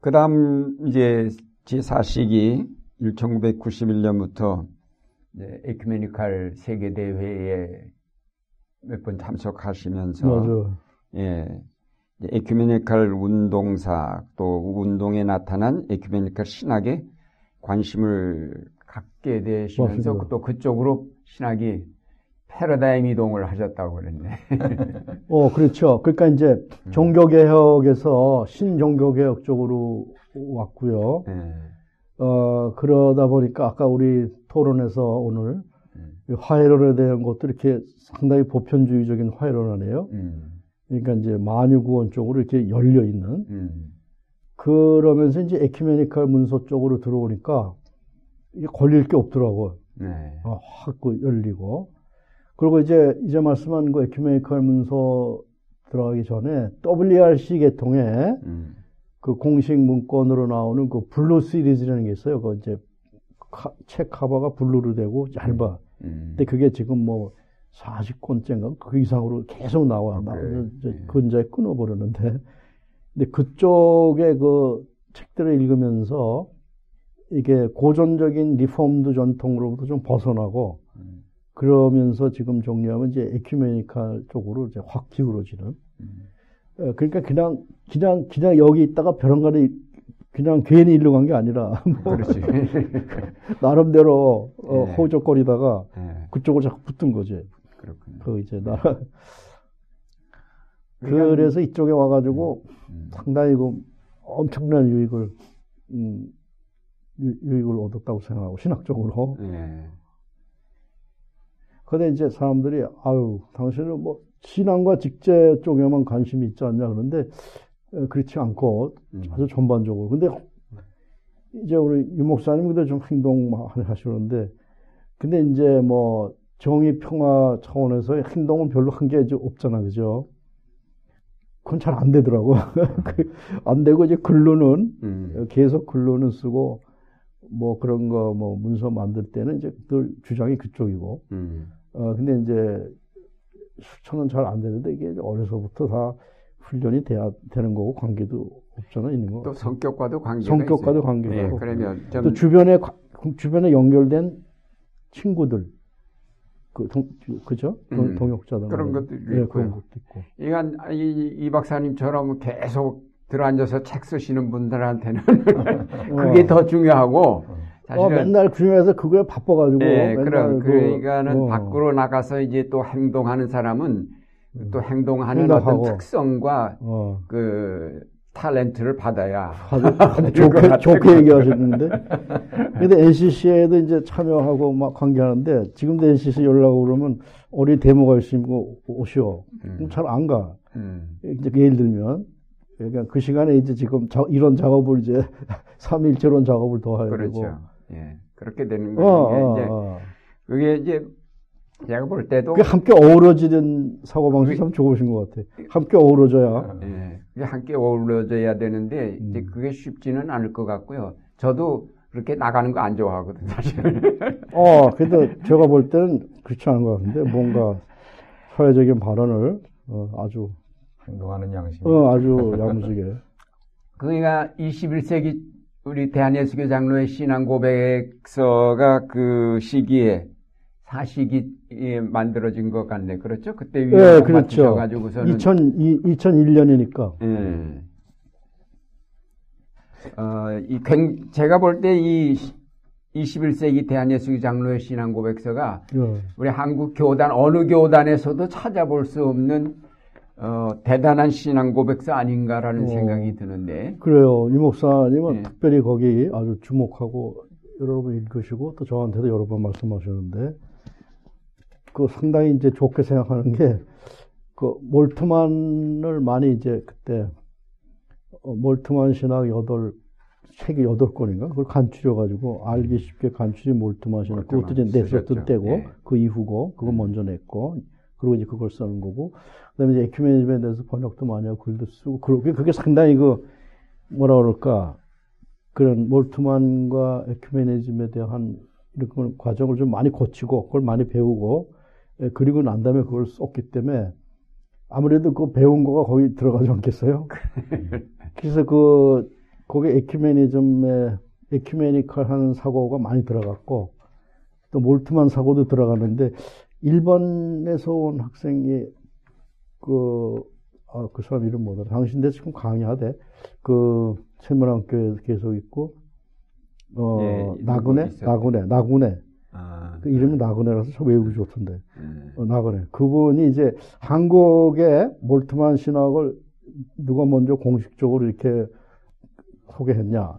그 다음 이제 제4시기 1991년부터 이제 에큐메니칼 세계 대회에 몇 번 참석하시면서 맞아. 예, 에큐메니칼 운동사 또 운동에 나타난 에큐메니칼 신학에 관심을 갖게 되시면서 맞습니다. 또 그쪽으로 신학이 패러다임 이동을 하셨다고 그랬네. 어, 그렇죠. 그러니까 이제 음. 종교개혁에서 신종교개혁 쪽으로 왔고요. 예, 어, 그러다 보니까 아까 우리 토론에서 오늘 음. 이 화해론에 대한 것도 이렇게 상당히 보편주의적인 화해론하네요. 음, 그러니까 이제 만유구원 쪽으로 이렇게 열려 있는 음, 그러면서 이제 에큐메니칼 문서 쪽으로 들어오니까 이게 걸릴 게 없더라고요. 네, 어, 확그 열리고. 그리고 이제, 이제 말씀한 그 에큐메니칼 문서 들어가기 전에 WRC 계통에 음, 그 공식 문건으로 나오는 그 blue series라는 게 있어요. 그 이제 카- 책 커버가 blue로 되고 얇아. 음. 근데 그게 지금 뭐 40권째인가 그 이상으로 계속 나와. 나? 이제 네. 근자에 끊어버렸는데. 근데 그쪽에 그 책들을 읽으면서 이게 고전적인 Reformed 전통으로부터 좀 벗어나고 음. 그러면서 지금 정리하면 이제 에큐메니칼 쪽으로 이제 확 기울어지는. 음. 어, 그러니까 그냥 그냥 그냥 여기 있다가 별안간에 그냥 괜히 일로 간 게 아니라 뭐 그렇지. 나름대로 어, 네. 호적거리다가 네, 그쪽으로 자꾸 붙은 거지. 그렇군요. 그 이제 나라 그러니까 그래서 이쪽에 와가지고 음, 상당히 그 엄청난 유익을 음, 유, 유익을 얻었다고 생각하고 신학적으로. 네. 근데 이제 사람들이 아유 당신은 뭐 신앙과 직제 쪽에만 관심이 있지 않냐 그런데 어, 그렇지 않고 음. 아주 전반적으로. 근데 이제 우리 유 목사님 그때 좀 행동 많이 하시는데 근데 이제 뭐 정의 평화 차원에서 행동은 별로 한 게 없잖아 그죠? 그건 잘 안 되더라고. 그안 되고 이제 글로는 음. 계속 글로는 쓰고 뭐 그런 거 뭐 문서 만들 때는 이제 늘 주장이 그쪽이고 음. 어 근데 이제 수천은 잘 안 되는데 이게 어려서부터 다 훈련이 돼야 되는 거고 관계도 없잖아 있는 거. 또 성격과도 관계가 성격과도. 관계가 네, 있고. 그러면 좀 또 주변에 과- 주변에 연결된 친구들 그 동, 그죠? 동, 음. 동역자들 그런. 것도 예, 있고요. 그런 것도 있고. 이건 이, 이 박사님처럼 계속 들어앉아서 책 쓰시는 분들한테는 그게 더 중요하고 어, 맨날 그중에서 그거에 바빠가지고. 예, 맨날 그럼 그, 그러니까는 어. 밖으로 나가서 이제 또 행동하는 사람은 또 행동하는 행동하고. 어떤 특성과 어. 그 탤런트를 받아야 아주, 좋게, 좋게 얘기하셨는데. 근데 NCC에도 이제 참여하고 막 관계하는데, 지금도 NCC 연락 오고 그러면, 우리 데모가 있으면 오시오. 그럼 잘안 가. 음, 이제 예를 들면, 그러니까 그 시간에 이제 지금 자- 이런 작업을 이제, 3일째론 작업을 더 해야 되고. 그렇죠. 예, 그렇게 되는 어, 거예요. 어, 이제 어. 그게 이제 제가 볼 때도 그게 함께 어우러지는 사고 방식이 참 좋으신 것 같아. 함께 어우러져야. 예, 그게 함께 어우러져야 되는데 이제 음. 그게 쉽지는 않을 것 같고요. 저도 그렇게 나가는 거 안 좋아하거든요, 사실. 어, 근데 제가 볼 때는 그렇지 않은 것 같은데, 뭔가 사회적인 발언을 어, 아주, 행동하는 양심. 어, 아주 야무지게. 그러니까 21세기 우리 대한예수교 장로의 신앙 고백서가 그 시기에 사시기 에 만들어진 것 같네. 그렇죠? 그때 예, 위에 그렇죠. 맞추셔가지고서는 2000, 2001년이니까. 예. 어, 이 굉- 제가 볼 때 이 21세기 대한예수교 장로의 신앙 고백서가 예. 우리 한국 교단 어느 교단에서도 찾아볼 수 없는 어, 대단한 신앙 고백서 아닌가라는 어. 생각이 드는데 그래요. 이 목사님은 예. 특별히 거기 아주 주목하고 여러 번 읽으시고 또 저한테도 여러 번 말씀하셨는데 그 상당히 이제 좋게 생각하는 게 그 몰트만을 많이 이제 그때 어, 몰트만 신학 여덟 책이 여덟 권인가 그걸 간추려 가지고 알기 쉽게 간추린 몰트만 신학 몰트만 그것도 이제 냈었던. 때고 예. 그 이후고 그거 음. 먼저 냈고 그리고 이제 그걸 쓰는 거고 그다음에 이제 에큐메니즘에 대해서 번역도 많이 하고 글도 쓰고 그러게 그게 상당히 그 뭐라 그럴까 그런 몰트만과 에큐메니즘에 대한 이런 과정을 좀 많이 거치고 그걸 많이 배우고 예, 그리고 난 다음에 그걸 썼기 때문에 아무래도 그 배운 거가 거기 들어가지 않겠어요? 그래서 그 거기 에큐메니즘에 에큐메니컬한 사고가 많이 들어갔고 또 몰트만 사고도 들어가는데 일본에서 온 학생이 그, 아, 그 사람 이름 뭐더라. 당신데 지금 강의하대. 그, 세문학교에 계속 있고, 어, 예, 나그네? 있었죠. 나그네, 나그네. 아, 그 이름이 나그네라서 참 외우기 좋던데. 음, 어, 나그네. 그분이 이제 한국의 몰트만 신학을 누가 먼저 공식적으로 이렇게 소개했냐.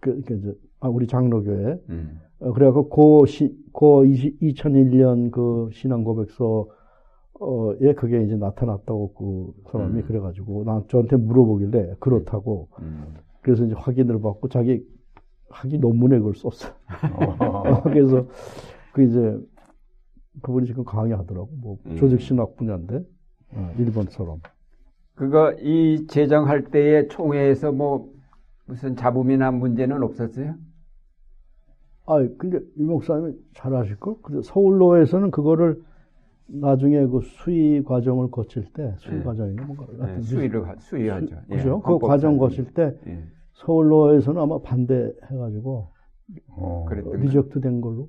그, 그 이제, 아, 우리 장로교회. 음, 어, 그래갖고, 그, 시, 그 20, 2001년 그 신앙 고백서에 그게 이제 나타났다고 그 사람이 음. 그래가지고, 난 저한테 물어보길래, 그렇다고. 음. 그래서 이제 확인을 받고, 자기 학위 논문에 그걸 썼어. 어. 그래서, 그 이제, 그분이 지금 강의하더라고. 뭐, 음. 조직신학 분야인데, 어, 일본 사람. 그거 이 제정할 때에 총회에서 뭐 무슨 잡음이나 문제는 없었어요? 아, 근데 이 목사님이 잘 아실 걸? 근데 서울로에서는 그거를 나중에 그 수의 과정을 거칠 때, 수의 네. 과정인가 뭔가. 네, 수의를 하- 수의하죠. 예, 그죠? 그. 과정 거칠 때 예. 서울로에서는 아마 반대해가지고 어. 그랬더니 reject 된 걸로.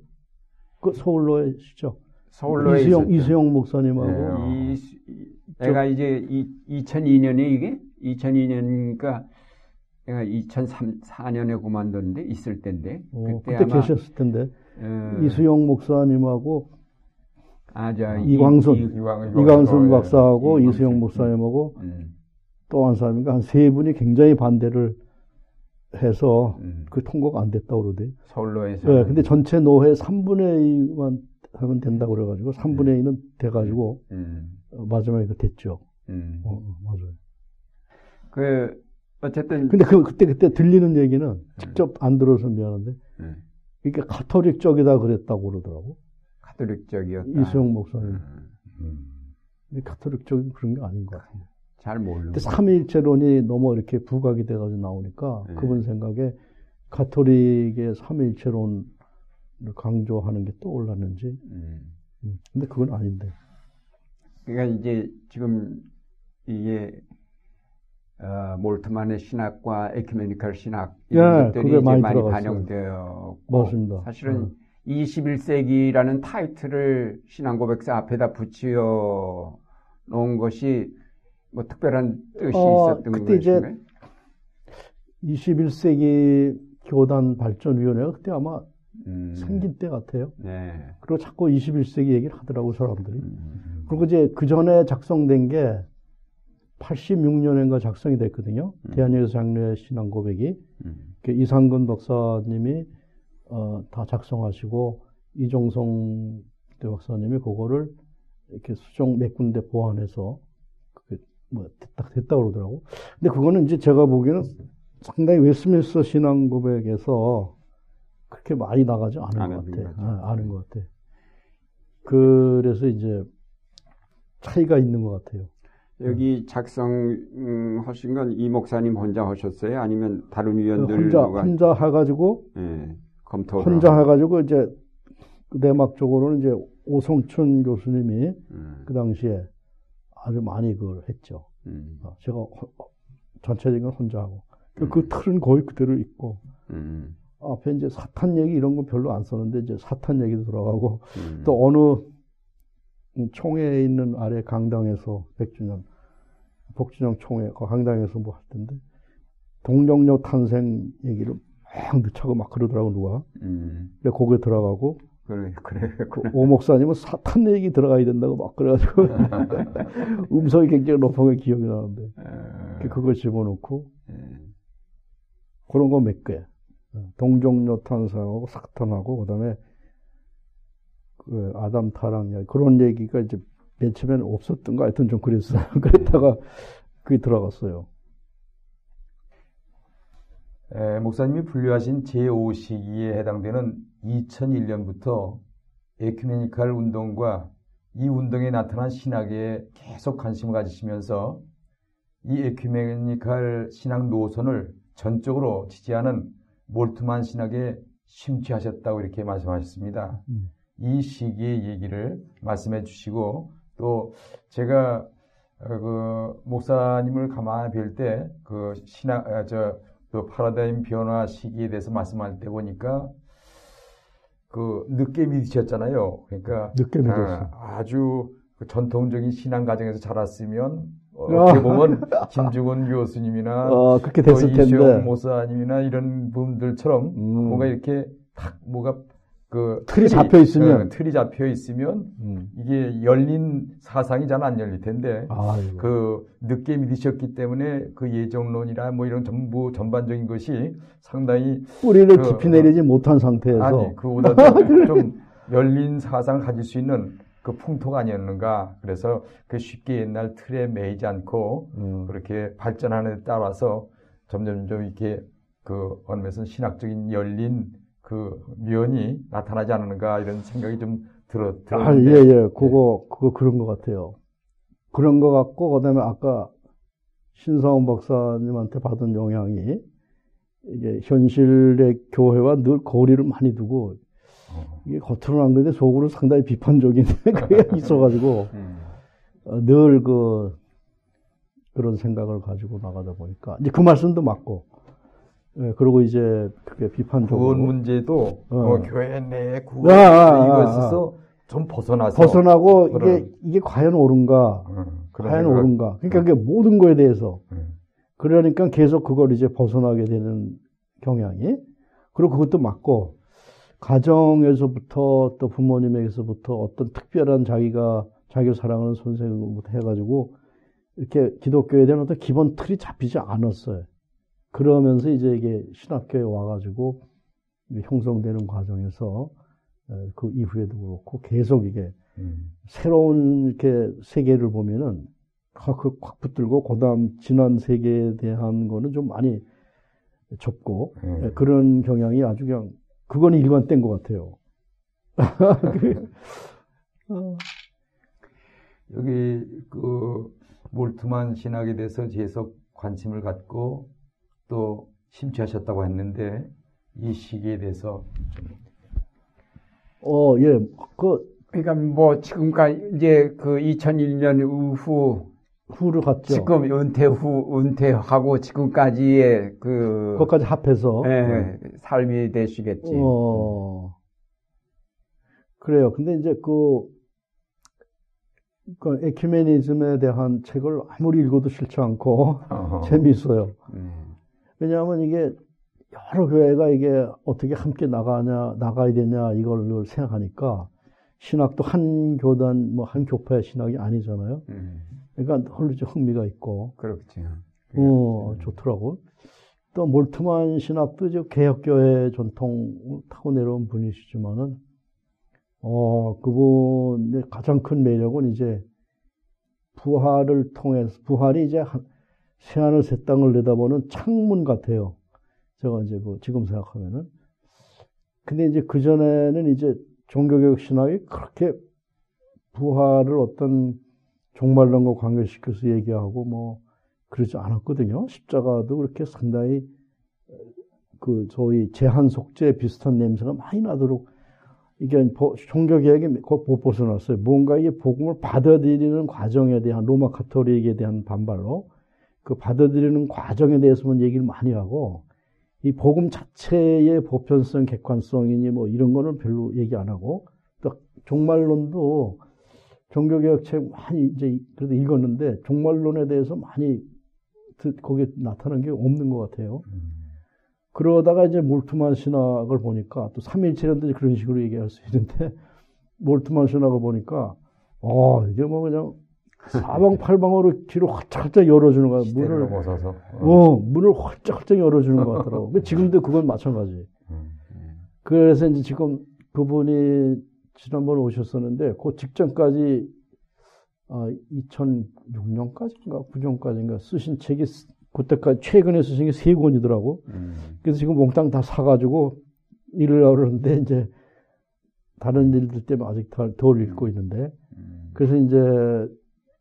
그 서울노회시죠. 서울노회 이수영. 이수영 목사님하고. 네. 이, 수- 이- 내가 이제 이, 2002년에 이게 2002년이니까 내가 2004년에 그만뒀는데 있을 때인데 어, 그때, 그때 아마 계셨을 텐데. 어, 이수영 목사님하고 아, 저, 이광순. 이, 이, 이광, 이광순 예. 박사하고 이광순. 이수영 목사님하고 음, 또한 사람인가 한 세 분이 굉장히 반대를 해서 음, 그 통과가 안 됐다고 그러대. 서울로에서 네, 근데 전체 노회 3분의 2만 하면 된다고 그래가지고 3분의 2는 돼가지고 음, 어, 마지막에 그 됐죠. 음. 어, 어, 맞아요. 그 어쨌든 근데 그, 그때, 그때 들리는 얘기는 직접 안 들어서 미안한데, 음, 이게 가톨릭 쪽이다 그랬다고 그러더라고. 가톨릭적이었다. 이수영 목사님. 음, 음. 근데 가톨릭 쪽이 그런 게 아닌 것 같아요. 잘 모르고. 삼위일체론이 너무 이렇게 부각이 돼가지고 나오니까 네. 그분 생각에 가톨릭의 삼위일체론을 강조하는 게 떠올랐는지. 음. 음, 근데 그건 아닌데. 그러니까 이제 지금 이게 어, 몰트만의 신학과 에큐메니컬 신학 예, 이런 것들이 그게 이제 많이 많이. 반영되었고 맞습니다. 사실은 음. 21세기라는 타이틀을 신앙고백서 앞에다 붙여 놓은 것이 뭐 특별한 뜻이 어, 있었던 그때 이제 것인가요? 21세기 교단 발전위원회가 그때 아마 음. 생긴 때 같아요. 네. 그리고 자꾸 21세기 얘기를 하더라고 사람들이. 음. 그리고 이제 그 전에 작성된 게 86년인가 작성이 됐거든요. 음. 대한예수 장로의 신앙 고백이 음. 그 이상근 박사님이 어, 다 작성하시고 이종성 대 박사님이 그거를 이렇게 수정 몇 군데 보완해서 뭐 됐다 됐다 그러더라고. 근데 그거는 이제 제가 보기에는 상당히 웨스민스터 신앙 고백에서 그렇게 많이 나가지 않은 안것 같아. 아, 아는 것 같아. 그래서 이제 차이가 있는 것 같아요. 여기 작성하신 건 이 목사님 혼자 하셨어요? 아니면 다른 위원들 혼자 누가 혼자 해가지고 예, 검토를 혼자? 해가지고 이제 그 내막적으로는 이제 오성춘 교수님이 음, 그 당시에 아주 많이 그걸 했죠. 음, 어, 제가 호- 전체적인 건 혼자 하고. 그- 음. 그 틀은 거의 그대로 있고. 음, 앞에 이제 사탄 얘기 이런 거 별로 안 썼는데 이제 사탄 얘기도 들어가고. 음. 또 어느 음, 총회에 있는 아래 강당에서 백주년 복진영 총회 그 강당에서 뭐 할 텐데 동정녀 탄생 얘기를 막 늦차고 막 그러더라고 누가. 음, 근데 거기에 들어가고 그래 그래 그 오 목사님은 사탄 얘기 들어가야 된다고 막 그래가지고 음성이 굉장히 높은 게 기억이 나는데 어, 그걸 집어넣고 예, 그런 거 몇 개. 동종료 탄생하고 사탄하고 그다음에 그 아담 타락 이야기 그런 얘기가 이제 맨 처음에는 없었던 거 하여튼 좀 그랬어요. 그랬다가 그게 들어갔어요. 에, 목사님이 분류하신 제5시기에 해당되는 2001년부터 에큐메니칼 운동과 이 운동에 나타난 신학에 계속 관심을 가지시면서 이 에큐메니칼 신학 노선을 전적으로 지지하는 몰트만 신학에 심취하셨다고 이렇게 말씀하셨습니다. 음. 이 시기의 얘기를 말씀해 주시고 또 제가 어, 그 목사님을 가만히 뵐 때 그 신학 아, 저그 파라다임 변화 시기에 대해서 말씀할 때 보니까 그 늦게 믿으셨잖아요. 그러니까 늦게 믿었어. 아, 아주 그 전통적인 신앙 가정에서 자랐으면 어, 아. 어떻게 보면 김중원 교수님이나 어, 그렇게 또 됐을 이시영 텐데 목사님이나 이런 분들처럼 음. 뭔가 이렇게 탁 뭐가 그 틀이 잡혀 있으면. 어, 틀이 잡혀 있으면 음. 이게 열린 사상이 잘 안 열릴 텐데 아이고. 그 늦게 믿으셨기 때문에 그 예정론이나 뭐 이런 전부 전반적인 것이 상당히 뿌리를 그, 깊이 내리지 못한 상태에서 아니 그보다도 좀 열린 사상을 가질 수 있는 그 풍토가 아니었는가 그래서 그 쉽게 옛날 틀에 매이지 않고 음. 그렇게 발전하는 데 따라서 점점 좀 이렇게 그 어느 면에서는 신학적인 열린 그 면이 나타나지 않는가 이런 생각이 좀 들어 아, 들었는데 예, 예. 그거, 그거 그런 것 같아요. 그런 것 같고, 그 다음에 아까 신사원 박사님한테 받은 영향이 이게 현실의 교회와 늘 거리를 많이 두고 어, 이게 겉으로는 안 그런데 속으로 상당히 비판적인 그게 있어가지고 음, 어, 늘 그, 그런 생각을 가지고 나가다 보니까 이제 그 말씀도 맞고, 예, 그리고 이제 그게 비판적으로 구원 문제도 어. 어, 교회 내 구원 아, 아, 아, 이것에서 좀 벗어나서 벗어나고 이게 그런- 이게 과연 옳은가? 어, 그런 과연 옳은가? 그러니까 그게 모든 거에 대해서 음. 그러니까 계속 그걸 이제 벗어나게 되는 경향이 그리고 그것도 맞고 가정에서부터 또 부모님에게서부터 어떤 특별한 자기가 자기를 사랑하는 선생님부터 해가지고 이렇게 기독교에 대한 어떤 기본 틀이 잡히지 않았어요. 그러면서 이제 이게 신학교에 와가지고 형성되는 과정에서 에, 그 이후에도 그렇고 계속 이게 음. 새로운 이렇게 세계를 보면은 확, 그확 붙들고 그다음 지난 세계에 대한 거는 좀 많이 좁고 음. 예, 그런 경향이 아주 그냥 그건 일관된 것 같아요. 그, 어, 여기 그 몰트만 신학에 대해서 계속 관심을 갖고 또 심취하셨다고 했는데 이 시기에 대해서 어, 예, 그 그러니까 뭐 지금까지 이제 그 2001년 이후 후를 갔죠. 지금 은퇴 후 은퇴하고 지금까지의 그 그것까지 합해서 예, 삶이 되시겠지. 어, 그래요. 근데 이제 그, 그 에큐메니즘에 대한 책을 아무리 읽어도 싫지 않고 어, 재미있어요. 음. 왜냐하면 이게 여러 교회가 이게 어떻게 함께 나가냐, 나가야 되냐, 이걸 생각하니까 신학도 한 교단, 뭐 한 교파의 신학이 아니잖아요. 음. 그러니까 홀로 흥미가 있고. 그렇죠. 어, 좋더라고. 또 몰트만 신학도 이제 개혁교회 전통을 타고 내려온 분이시지만은, 어, 그분의 가장 큰 매력은 이제 부활을 통해서, 부활이 이제 새하늘 새 땅을 내다보는 창문 같아요. 제가 이제 그 지금 생각하면은. 근데 이제 그전에는 이제 종교개혁 신학이 그렇게 부활을 어떤 종말론과 관계시켜서 얘기하고 뭐 그러지 않았거든요. 십자가도 그렇게 상당히 그 저희 제한 속죄 비슷한 냄새가 많이 나도록 이게 종교개혁이 못 벗어났어요. 뭔가 이 복음을 받아들이는 과정에 대한 로마 카톨릭에 대한 반발로 그 받아들이는 과정에 대해서만 얘기를 많이 하고 이 복음 자체의 보편성, 객관성이니 뭐 이런 거는 별로 얘기 안 하고 또 종말론도 종교개혁책 많이 이제 그래도 읽었는데 종말론에 대해서 많이 거기에 나타난 게 없는 것 같아요. 음. 그러다가 이제 몰트만 신학을 보니까 또 삼일체론도 그런 식으로 얘기할 수 있는데 몰트만 신학을 보니까 어 이게 뭐 그냥 사방팔방으로 뒤로 활짝활짝 열어주는 거야. 문을 벗어서. 어, 문을 활짝활짝 열어주는 것 같더라고. 지금도 그건 마찬가지. 음. 그래서 이제 지금 그분이 지난번에 오셨었는데 그 직전까지 아, 2006년까지인가 9년까지인가 쓰신 책이 그때까지 최근에 쓰신 게 세 권이더라고. 음. 그래서 지금 몽땅 다 사가지고 일을 하려는데 이제 다른 일들 때문에 아직 덜 읽고 있는데 음. 그래서 이제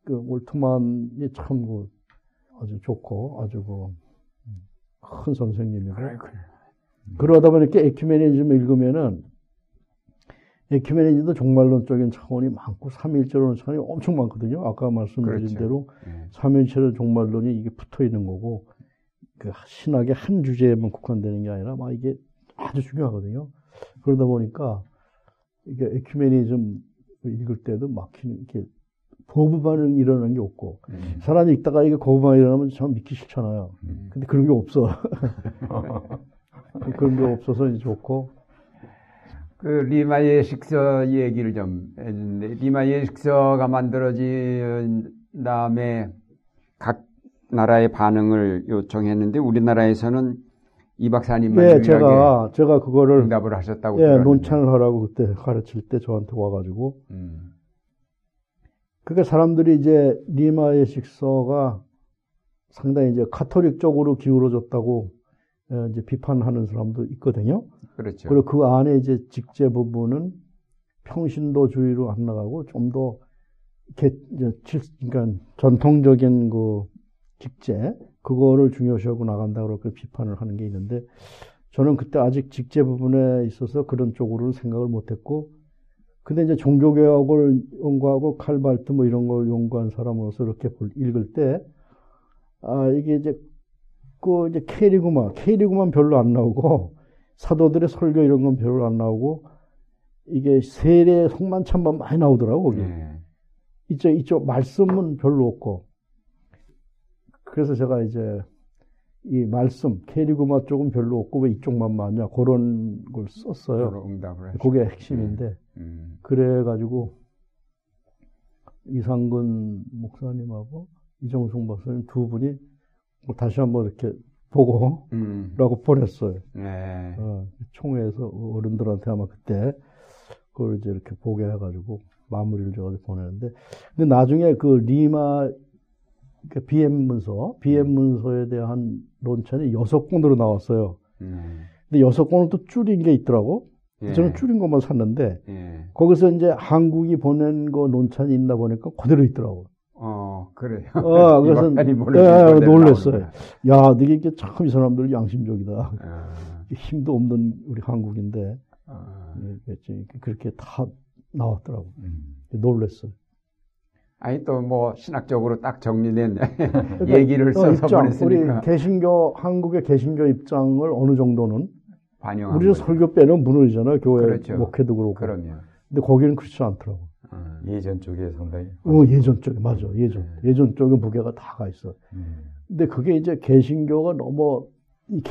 그 올트만이 참 그 아주 좋고 아주 그 큰 선생님이고 그러다 보니까 에큐메니즘 읽으면은 에큐메니즘도 종말론적인 차원이 많고 삼일체론 차원이 엄청 많거든요. 아까 말씀드린 그렇죠. 대로 네. 삼일체론 종말론이 이게 붙어 있는 거고 그 신학의 한 주제에만 국한되는 게 아니라 막 이게 아주 중요하거든요. 그러다 보니까 이게 에큐메니즘 읽을 때도 막히는 이렇게 거부 반응 일어나는 게 없고 음. 사람이 읽다가 이게 거부 반응 일어나면 참 믿기 싫잖아요. 음. 근데 그런 게 없어. 그런 게 없어서 좋고. 그 리마 예식서 얘기를 좀 해주는데 리마 예식서가 만들어진 다음에 각 나라의 반응을 요청했는데 우리나라에서는 이 박사님만 예, 제가 제가 그거를 응답을 하셨다고 예, 논찬을 하라고 그때 가르칠 때 저한테 와가지고 음. 그러니까 사람들이 이제 리마 예식서가 상당히 이제 카톨릭 쪽으로 기울어졌다고 어, 이제 비판하는 사람도 있거든요. 그렇죠. 그리고 그 안에 이제 직제 부분은 평신도주의로 안 나가고 좀더 그러니까 전통적인 그 직제 그거를 중요시하고 나간다 그렇게 비판을 하는 게 있는데 저는 그때 아직 직제 부분에 있어서 그런 쪽으로 생각을 못했고 근데 이제 종교개혁을 연구하고 칼발트 뭐 이런 걸 연구한 사람으로서 이렇게 읽을 때, 아, 이게 이제, 그 이제 케리구마, 케리구만 별로 안 나오고, 사도들의 설교 이런 건 별로 안 나오고, 이게 세례 속만참만 많이 나오더라고, 거기. 네. 이쪽, 이쪽 말씀은 별로 없고. 그래서 제가 이제 이 말씀, 케리구마 쪽은 별로 없고 왜 이쪽만 많냐, 그런 걸 썼어요. 응답을 그게 핵심인데. 네. 음. 그래가지고 이상근 목사님하고 이정숙 박사님 두 분이 뭐 다시 한번 이렇게 보고 음. 라고 보냈어요. 네. 어, 총회에서 어른들한테 아마 그때 그걸 이제 이렇게 보게 해가지고 마무리를 줘가지고 보내는데 근데 나중에 그 리마 그 BM 문서, BM 문서에 대한 논천이 여섯 권으로 나왔어요. 음. 근데 여섯 권을 또 줄인 게 있더라고. 예. 저는 줄인 것만 샀는데 예. 거기서 이제 한국이 보낸 거 논찬이 있나 보니까 그대로 있더라고. 어, 그래요. 어, 그래서 예, 놀랬어요. 야, 너게 이게 참 이 사람들 양심적이다. 아. 힘도 없는 우리 한국인데 아. 예, 그렇게 다 나왔더라고. 음. 놀랬어요. 아니 또 뭐 신학적으로 딱 정리된 그러니까 얘기를 써서 입장, 보냈으니까. 우리 개신교 한국의 개신교 입장을 어느 정도는 반영한 우리는 설교 빼는 무너지잖아요. 교회 그렇죠. 목회도 그렇고. 그럼요. 근데 거기는 그렇지 않더라고. 음, 예전 쪽에 상당히. 어, 예전 쪽에 맞아. 예전 네. 예전 쪽에 무게가 다 가 있어. 음. 근데 그게 이제 개신교가 너무 이게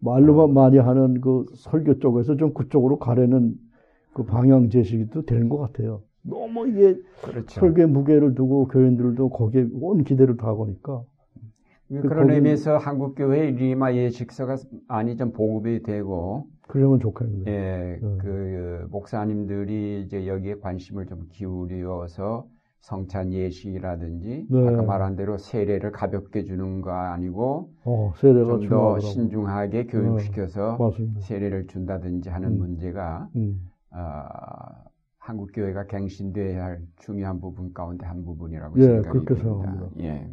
말로만 많이 하는 그 설교 쪽에서 좀 그쪽으로 가려는 그 방향 제시도 되는 것 같아요. 너무 이게 그렇죠. 설교의 무게를 두고 교인들도 거기에 온 기대를 다 거니까. 그런 의미에서 한국 교회 리마 예식서가 많이 좀 보급이 되고 그러면 좋겠는데. 예, 음. 그 목사님들이 이제 여기에 관심을 좀 기울여서 성찬 예식이라든지 네. 아까 말한 대로 세례를 가볍게 주는 거 아니고 어, 좀 더. 신중하게 교육시켜서 맞습니다. 세례를 준다든지 하는 음. 문제가 음. 아, 한국 교회가 갱신돼야 할 중요한 부분 가운데 한 부분이라고 예, 생각이 그렇게 듭니다. 생각합니다. 예.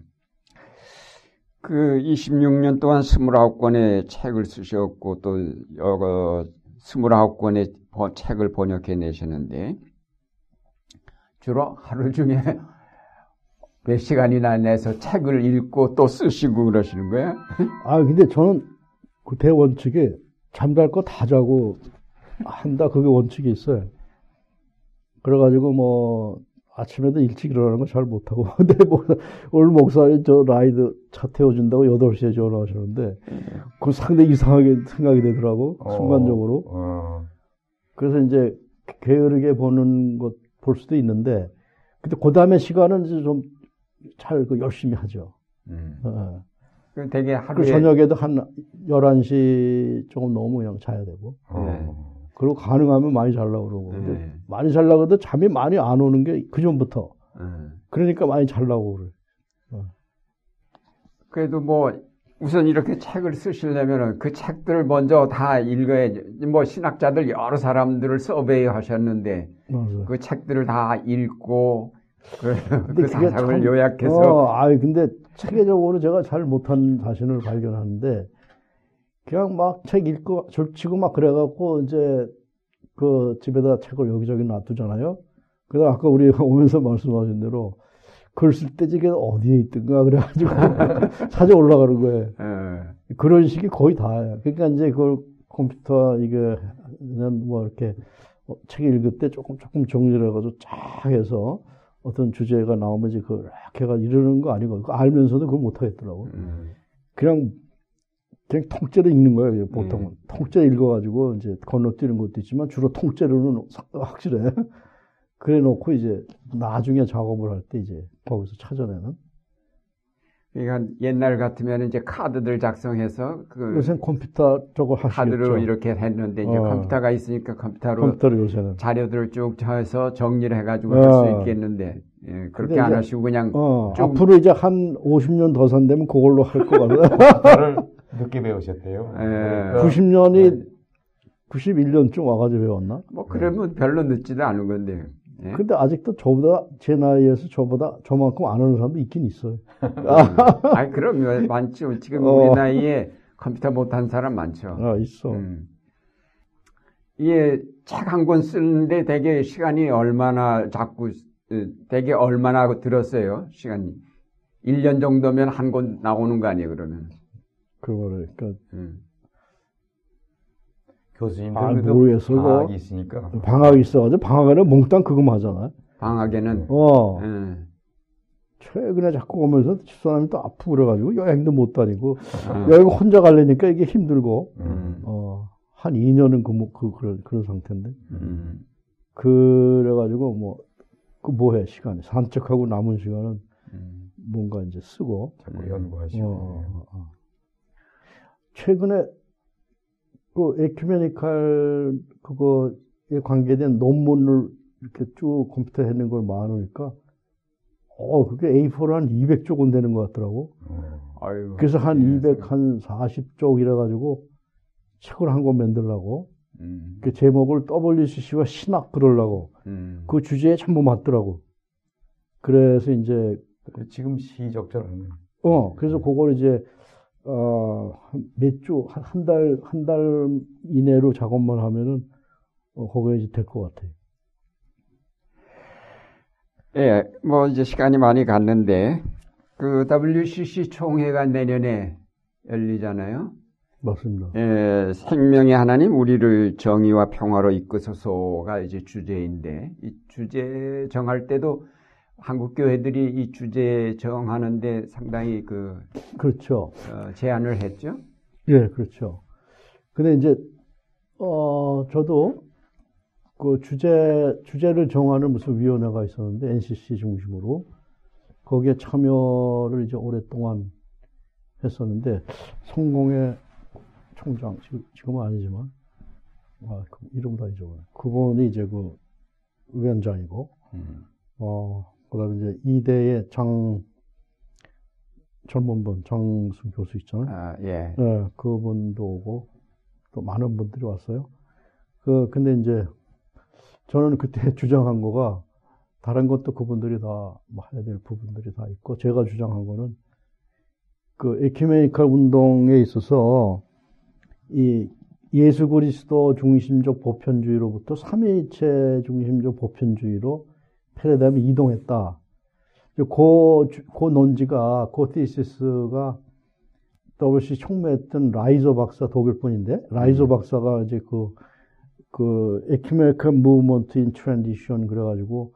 그 26년 동안 29권의 책을 쓰셨고 또 여러 29권의 책을 번역해 내셨는데 주로 하루 중에 몇 시간이나 내서 책을 읽고 또 쓰시고 그러시는 거예요? 아, 근데 저는 그 대 원칙에 잠잘 거 다 자고 한다. 그게 원칙이 있어요. 그래가지고 뭐, 아침에도 일찍 일어나는 거 잘 못하고. 근데 뭐, 오늘 목사님 저 라이드 차 태워준다고 8시에 전화 하셨는데, 그 상당히 이상하게 생각이 되더라고. 순간적으로. 어, 그래서 이제 게으르게 보는 것 볼 수도 있는데, 근데 그 다음에 시간은 이제 좀잘 그 열심히 하죠. 음. 어. 그 되게 그 하루에 저녁에도 한 11시 조금 넘으면 그냥 자야 되고. 어. 그리고 가능하면 많이 자려고 그러고. 근데 네. 많이 자려고 해도 잠이 많이 안 오는 게 그전부터. 음. 그러니까 많이 자려고 그래. 그래도 뭐 우선 이렇게 책을 쓰시려면은 그 책들을 먼저 다 읽어야지. 뭐 신학자들 여러 사람들을 서베이 하셨는데 맞아. 그 책들을 다 읽고 그, 그 사상을 참- 요약해서 어, 아이, 근데 체계적으로 제가 잘 못한 자신을 발견하는데, 그냥 막 책 읽고, 절치고 막 그래갖고, 이제, 그 집에다 책을 여기저기 놔두잖아요. 그다음 아까 우리 오면서 말씀하신 대로, 글 쓸 때 이게 어디에 있든가 그래가지고 찾아 올라가는 거예요. 어, 그런 식이 거의 다예요. 그러니까 이제 그 컴퓨터 이게 그냥 뭐 이렇게 어, 책 읽을 때 조금 조금 정리를 해가지고 쫙 해서 어떤 주제가 나오면 이제 그걸 쫙 해가 이러는 거 아니고 알면서도 그걸 못 하겠더라고. 음, 그냥 그냥 통째로 읽는 거예요. 보통은 음. 통째 읽어가지고 이제 건너뛰는 것도 있지만 주로 통째로는 확실해. 그래 놓고 이제 나중에 작업을 할 때 이제 거기서 찾아내는. 그러니까 옛날 같으면 이제 카드들 작성해서 그 요새 컴퓨터 저거 하시겠죠. 카드로 이렇게 했는데 이제 어. 컴퓨터가 있으니까 컴퓨터로 컴퓨터로 요새는. 자료들을 쭉 쳐서 정리를 해가지고 어. 할수 있겠는데 예, 그렇게 안 하시고 그냥 어, 좀- 앞으로 이제 한 50년 더 산다면 그걸로 할것 같아요. 늦게 배우셨대요. 예. 그러니까 90년이 91년쯤 와가지고 배웠나? 뭐 그러면 별로 늦지도 않은 건데. 예? 근데 아직도 저보다 제 나이에서 저보다 저만큼 안 하는 사람도 있긴 있어요. 아니 그럼 많죠. 지금 어. 우리 나이에 컴퓨터 못한 사람 많죠. 아 있어. 음. 이게 책한 권 쓰는데 되게 시간이 얼마나 자꾸 어, 되게 얼마나 들었어요 시간이 1년 정도면 한 권 나오는 거 아니에요 그러면 그거를 그러니까 음. 교수님들 아, 모르겠어. 방학이 있으니까 방학이 있어가지고 방학에는 몽땅 그거만 하잖아요. 방학에는 어 음. 최근에 자꾸 오면서 집사람이 또 아프고 그래가지고 여행도 못 다니고 어. 여행 혼자 가려니까 이게 힘들고 음. 어한 2년은 그, 뭐- 그 그런 그런 상태인데. 음. 그래가지고 뭐, 그 뭐해, 시간이. 산책하고 남은 시간은 음. 뭔가 이제 쓰고. 자꾸 어, 연구하시고 어, 어. 최근에 그 에큐메니칼 그거에 관계된 논문을 이렇게 쭉 컴퓨터에 해놓은 걸 많으니까 어, 그게 A4로 한 200쪽은 되는 것 같더라고. 어. 그래서 한 예, 200, 한 40쪽 이래 가지고 책을 한 권 만들려고. 음. 그 제목을 WCC와 신학 그러려고. 음. 그 주제에 전부 맞더라고. 그래서 이제, 지금 시적절하네. 어, 그래서 그걸 이제, 어, 한몇 주, 한, 한 달, 한 달 이내로 작업만 하면은, 어, 거기에 이제 될것 같아요. 예, 뭐 이제 시간이 많이 갔는데 그 WCC 총회가 내년에 열리잖아요. 맞습니다. 예, 생명의 하나님 우리를 정의와 평화로 이끄소서가 이제 주제인데 이 주제 정할 때도 한국 교회들이 이 주제 정하는데 상당히 그 그렇죠. 어, 제안을 했죠. 예, 그렇죠. 근데 이제 어 저도 그 주제 주제를 정하는 무슨 위원회가 있었는데 NCC 중심으로 거기에 참여를 이제 오랫동안 했었는데 성공의 총장 지금은 아니지만 아, 그 이름 다 잊어버려. 그분이 이제 그 위원장이고 음. 어 그 다음에 이제 이대의 장 젊은 분 장승 교수 있잖아요. 아, 예. 네, 그분도 오고 또 많은 분들이 왔어요. 그 근데 이제 저는 그때 주장한 거가 다른 것도 그분들이 다 뭐 해야 될 부분들이 다 있고 제가 주장한 거는 그 에큐메니컬 운동에 있어서 이 예수 그리스도 중심적 보편주의로부터 삼위일체 중심적 보편주의로 패러다임이 이동했다. 그, 그 논지가, 그 티시스가 WC 총무했던 라이저 박사 독일 분인데, 라이저 음. 박사가 이제 그, 그, Ecumenical Movement in Transition 그래가지고,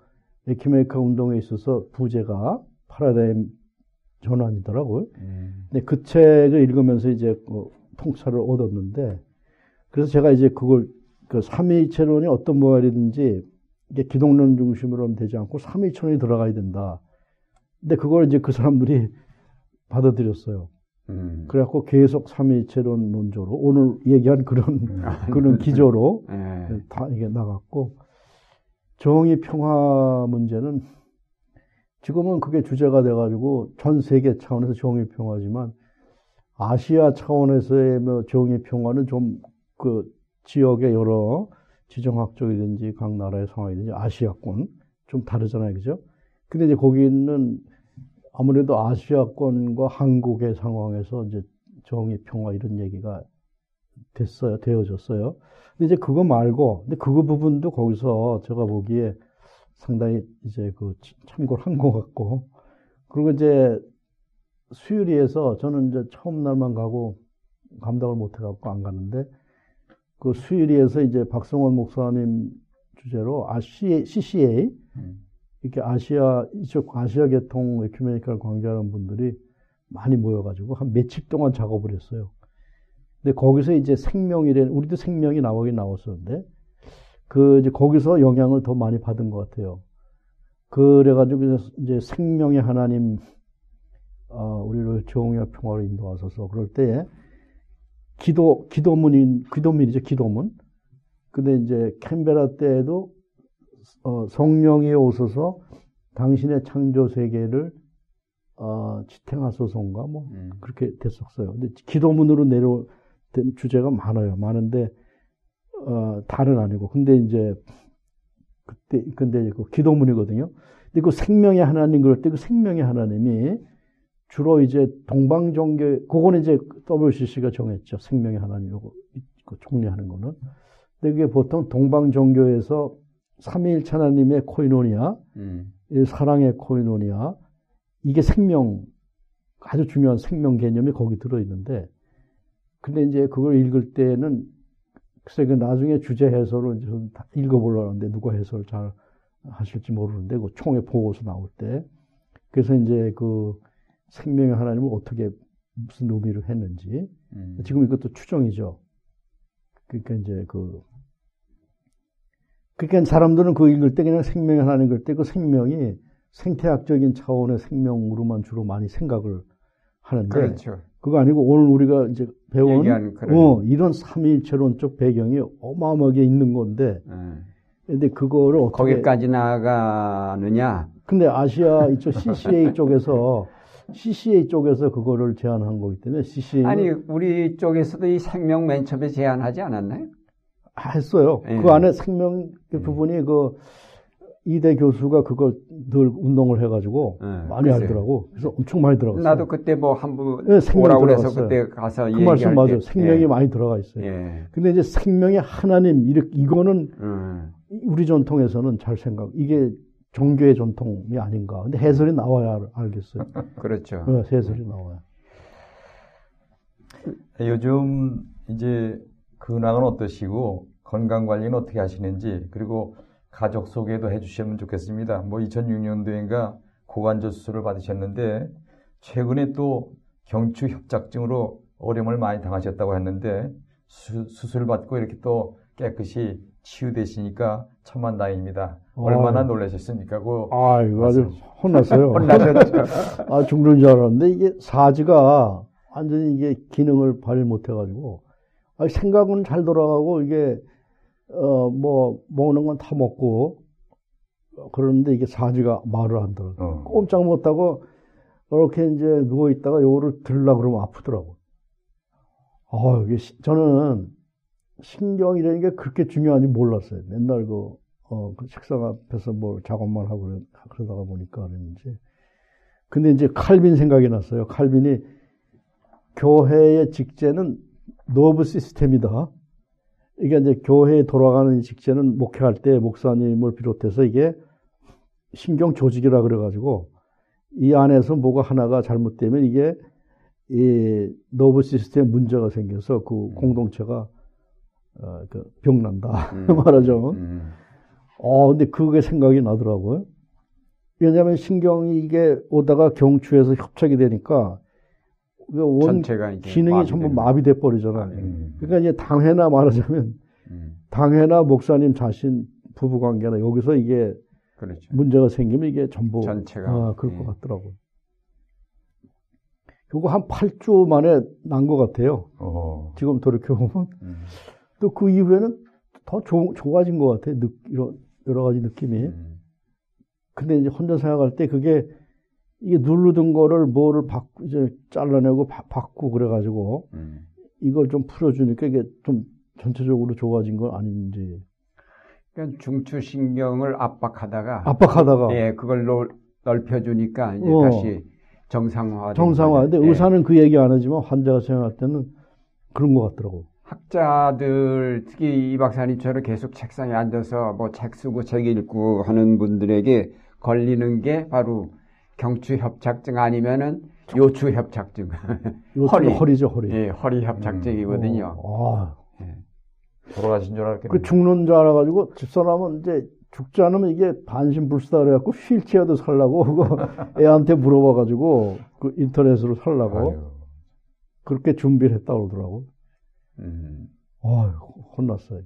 에큐메니칼 운동에 있어서 부제가 패러다임 전환이더라고요. 음. 근데 그 책을 읽으면서 이제 그 통찰을 얻었는데, 그래서 제가 이제 그걸, 그 삼위일체론이 어떤 모양이든지, 이게 기독론 중심으로는 되지 않고 삼위일체론이 들어가야 된다. 근데 그걸 이제 그 사람들이 받아들였어요. 음. 그래갖고 계속 삼위일체론 논조로 오늘 얘기한 그런 음. 그런 기조로 네. 다 이게 나갔고 정의 평화 문제는 지금은 그게 주제가 돼가지고 전 세계 차원에서 정의 평화지만 아시아 차원에서의 뭐 정의 평화는 좀 그 지역의 여러 지정학적이든지 각 나라의 상황이든지 아시아권 좀 다르잖아요, 그죠? 근데 이제 거기는 아무래도 아시아권과 한국의 상황에서 이제 정의 평화 이런 얘기가 됐어요. 되어졌어요. 근데 이제 그거 말고, 근데 그거 부분도 거기서 제가 보기에 상당히 이제 그 참고를 한 것 같고, 그리고 이제 수유리에서 저는 이제 처음 날만 가고 감당을 못 해갖고 안 가는데, 그 수유리에서 이제 박성원 목사님 주제로 아, CCA, 음. 이렇게 아시아, 이쪽 아시아 계통 에큐메니컬 관계하는 분들이 많이 모여가지고 한 며칠 동안 작업을 했어요. 근데 거기서 이제 생명이래, 우리도 생명이 나오긴 나왔었는데, 그 이제 거기서 영향을 더 많이 받은 것 같아요. 그래가지고 이제 생명의 하나님, 어, 우리를 정의와 평화로 인도하소서 그럴 때 기도, 기도문인, 기도문이죠, 기도문. 근데 이제 캔베라 때에도 어, 성령이 오셔서 당신의 창조 세계를 어, 지탱하소서인가 뭐 음. 그렇게 됐었어요. 근데 기도문으로 내려된 주제가 많아요. 많은데 어, 다는 아니고 근데 이제 그때 근데 그 기도문이거든요. 근데 그 생명의 하나님 그럴 때 그 생명의 하나님이 주로 이제 동방 종교 그거는 이제 WCC가 정했죠. 생명의 하나님 이거 그 총리하는 거는. 근데 그게 보통 동방 종교에서 삼위일체 하나님의 코이노니아, 음. 사랑의 코이노니아, 이게 생명, 아주 중요한 생명 개념이 거기 들어 있는데, 근데 이제 그걸 읽을 때는, 글쎄, 그 나중에 주제 해설을 좀 읽어보려고 하는데, 누가 해설 잘 하실지 모르는데, 그 총회 보고서 나올 때. 그래서 이제 그 생명의 하나님을 어떻게, 무슨 의미를 했는지. 음. 지금 이것도 추정이죠. 그러니까 이제 그 그러니까 사람들은 그 읽을 때 그냥 생명이 하나 읽을 때 그 생명이 생태학적인 차원의 생명으로만 주로 많이 생각을 하는데 그렇죠. 그거 아니고 오늘 우리가 이제 배운 어, 이런 삼위일체론적 배경이 어마어마하게 있는 건데 네. 근데 그거를 어떻게 거기까지 나가느냐? 근데 아시아 이쪽 CCA 쪽에서 CCA 쪽에서 그거를 제안한 거기 때문에 CCA 아니 우리 쪽에서도 이 생명 맨 처음에 제안하지 않았나요? 했어요. 예. 그 안에 생명 그 부분이 그 이대 교수가 그걸 늘 운동을 해가지고 네, 많이 글쎄요. 알더라고. 그래서 엄청 많이 들어갔어요. 나도 그때 뭐 한분 네, 오라고 그래서 그때 가서 그 말씀 맞아요. 생명이 예. 많이 들어가 있어요. 예. 근데 이제 생명의 하나님 이렇게 이거는 음. 우리 전통에서는 잘 생각 이게 종교의 전통이 아닌가. 근데 해설이 나와야 알겠어요. 그렇죠. 네, 해설이 나와야. 요즘 이제 근황은 어떠시고 건강 관리는 어떻게 하시는지 그리고 가족 소개도 해주시면 좋겠습니다. 뭐 2006년도인가 고관절 수술을 받으셨는데 최근에 또 경추 협착증으로 어려움을 많이 당하셨다고 했는데 수, 술 받고 이렇게 또 깨끗이 치유되시니까 천만 다행입니다. 얼마나 놀라셨습니까? 그 아, 이거 아주 혼났어요. 혼나셨죠. 아, 죽는 줄 알았는데 이게 사지가 완전히 이게 기능을 발휘 못해가지고 아, 생각은 잘 돌아가고 이게 어 뭐 먹는 건 다 먹고 그러는데 이게 사지가 말을 안 들어. 어. 꼼짝 못하고 이렇게 이제 누워 있다가 요거를 들라 그러면 아프더라고. 아, 이게 시- 저는 신경이라는 게 그렇게 중요한지 몰랐어요. 맨날 그, 어, 그 책상 앞에서 뭘 작업만 하고 그러- 그러다가 보니까 그랬는지. 근데 이제 칼빈 생각이 났어요. 칼빈이 교회의 직제는 nerve system이다. 이게 이제 교회에 돌아가는 직제는 목회할 때 목사님을 비롯해서 이게 신경 조직이라 그래가지고 이 안에서 뭐가 하나가 잘못되면 이게 이 nerve system 문제가 생겨서 그 공동체가 어, 그 병난다 음. 말하죠. 음. 어, 근데 그게 생각이 나더라고요. 왜냐하면 신경이 이게 오다가 경추에서 협착이 되니까 그원 전체가 이제 기능이 전부 마비돼 버리잖아요. 음. 그러니까 이제 당회나 말하자면 음. 당회나 목사님 자신 부부 관계나 여기서 이게 그렇죠. 문제가 생기면 이게 전부 전체가. 아, 그럴 예. 것 같더라고요. 그거 한 8주 만에 난 것 같아요. 어. 지금 돌이켜보면. 음. 또 그 이후에는 더 조- 좋아진 것 같아요. 느, 여러, 여러 가지 느낌이. 음. 근데 이제 혼자 생각할 때 그게 이게 누르던 거를 뭐를 바꾸, 이제 잘라내고 바, 바꾸고 그래가지고 음. 이걸 좀 풀어주니까 이게 좀 전체적으로 좋아진 건 아닌지. 그러니까 중추신경을 압박하다가 압박하다가 예, 그걸 넓- 넓혀주니까 이제 어. 다시 정상화. 정상화. 근데 예. 의사는 그 얘기 안 하지만 환자가 생각할 때는 그런 것 같더라고. 학자들 특히 이 박사님처럼 계속 책상에 앉아서 뭐 책 쓰고 책 읽고 하는 분들에게 걸리는 게 바로 경추 협착증 아니면은 요추 협착증, 이거 허리. 허리죠, 허리. 예, 허리 협착증이거든요. 어, 아, 돌아가신 줄 알았겠네. 그 죽는 줄 알아가지고 집사람은 이제 죽지 않으면 이게 반신불수다 그래갖고 휠체어도 살라고 그거 애한테 물어봐가지고 그 인터넷으로 살라고 아유. 그렇게 준비를 했다고 그러더라고. 음. 아 혼났어요.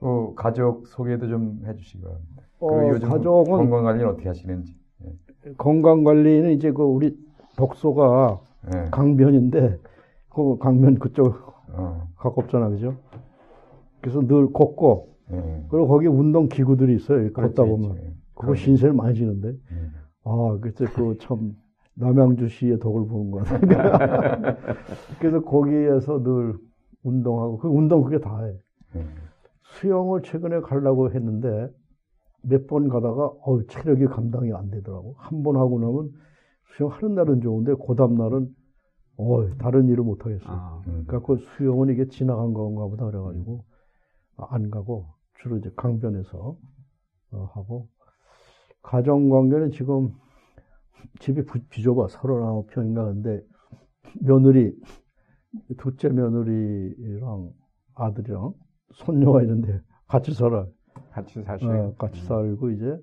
그 가족 소개도 좀 해주시기 바랍니다. 어, 그리고 요즘 가족은 건강 관리는 어떻게 하시는지. 건강 관리는 이제 그 우리 독소가 예. 강변인데 그 강변 그쪽 어. 가깝잖아, 그죠? 그래서 늘 걷고 예. 그리고 거기 운동 기구들이 있어요. 걷다 보면 그렇지. 그거. 신세를 많이 지는데. 음. 아, 그때 그참 남양주 시의 덕을 보는 것 같아요. 그래서 거기에서 늘 운동하고 그 운동 그게 다 해. 예. 수영을 최근에 가려고 했는데 몇 번 가다가 어 체력이 감당이 안 되더라고. 한 번 하고 나면 수영 하는 날은 좋은데 그 다음 날은 어 다른 일을 못 하겠어. 아, 음. 그래갖고 수영은 이게 지나간 건가 보다 그래가지고 안 가고 주로 이제 강변에서 어, 하고 가정 관계는 지금 집이 부- 비좁아 39평인가 근데 며느리 둘째 며느리랑 아들이랑 손녀가 있는데 같이 살아 같이 사셔요. 어, 같이 살고 이제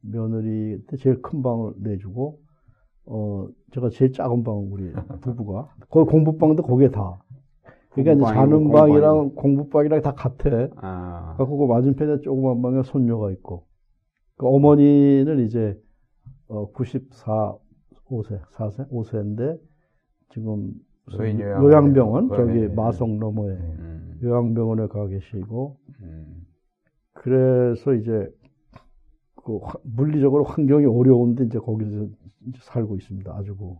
며느리 때 제일 큰 방을 내주고 어 제가 제일 작은 방 우리 부부가. 거기 공부방도 거기에 다. 그러니까 이제 자는. 방이랑 공부방이랑 다 같아. 아, 그그 맞은편에 조그만 방에 손녀가 있고. 그 어머니는 이제 어 94, 5세, 4세, 5세인데 지금 소인 요양- 요양병원 거기, 저기 예. 마성 너머에 음, 요양병원에 가 계시고 음, 그래서 이제 그 화- 물리적으로 환경이 어려운데 이제 거기서 이제 살고 있습니다. 아주 그.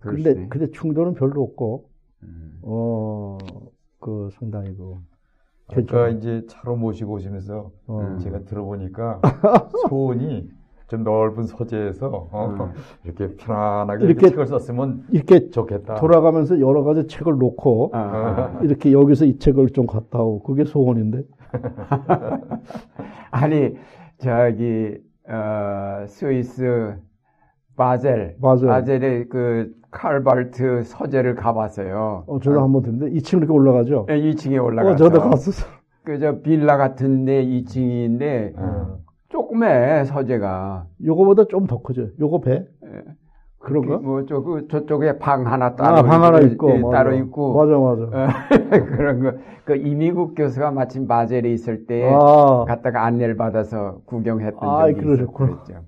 근데. 근데 충돌은 별로 없고 음, 어그 상당히 그 아까 이제 차로 모시고 오시면서 어. 제가 들어보니까 소원이 좀 넓은 서재에서 어, 음. 이렇게 편안하게 이렇게 이렇게 책을 썼으면 이렇게 좋겠다. 돌아가면서 여러 가지 책을 놓고 아, 이렇게 여기서 이 책을 좀 갖다 오고 그게 소원인데 아니 저기 어, 스위스 바젤 바젤. 바젤의 그 칼발트 서재를 가봤어요. 어, 저도 한번 듣는데 2층 이렇게 올라가죠. 2층에 어, 올라가서 저도 갔었어. 그저 빌라 같은데 2층인데 어. 조그매 서재가 요거보다 좀 더 크죠. 요거 배. 그런가? 뭐, 저, 그, 저쪽에 방 하나 따로. 아, 방 하나 있고, 있고. 예, 맞아. 따로 있고. 맞아, 맞아. 그런 거. 그 이미국 교수가 마침 바젤에 있을 때 아, 갔다가 안내를 받아서 구경했던 아이, 적이 그러셨구나. 있었죠.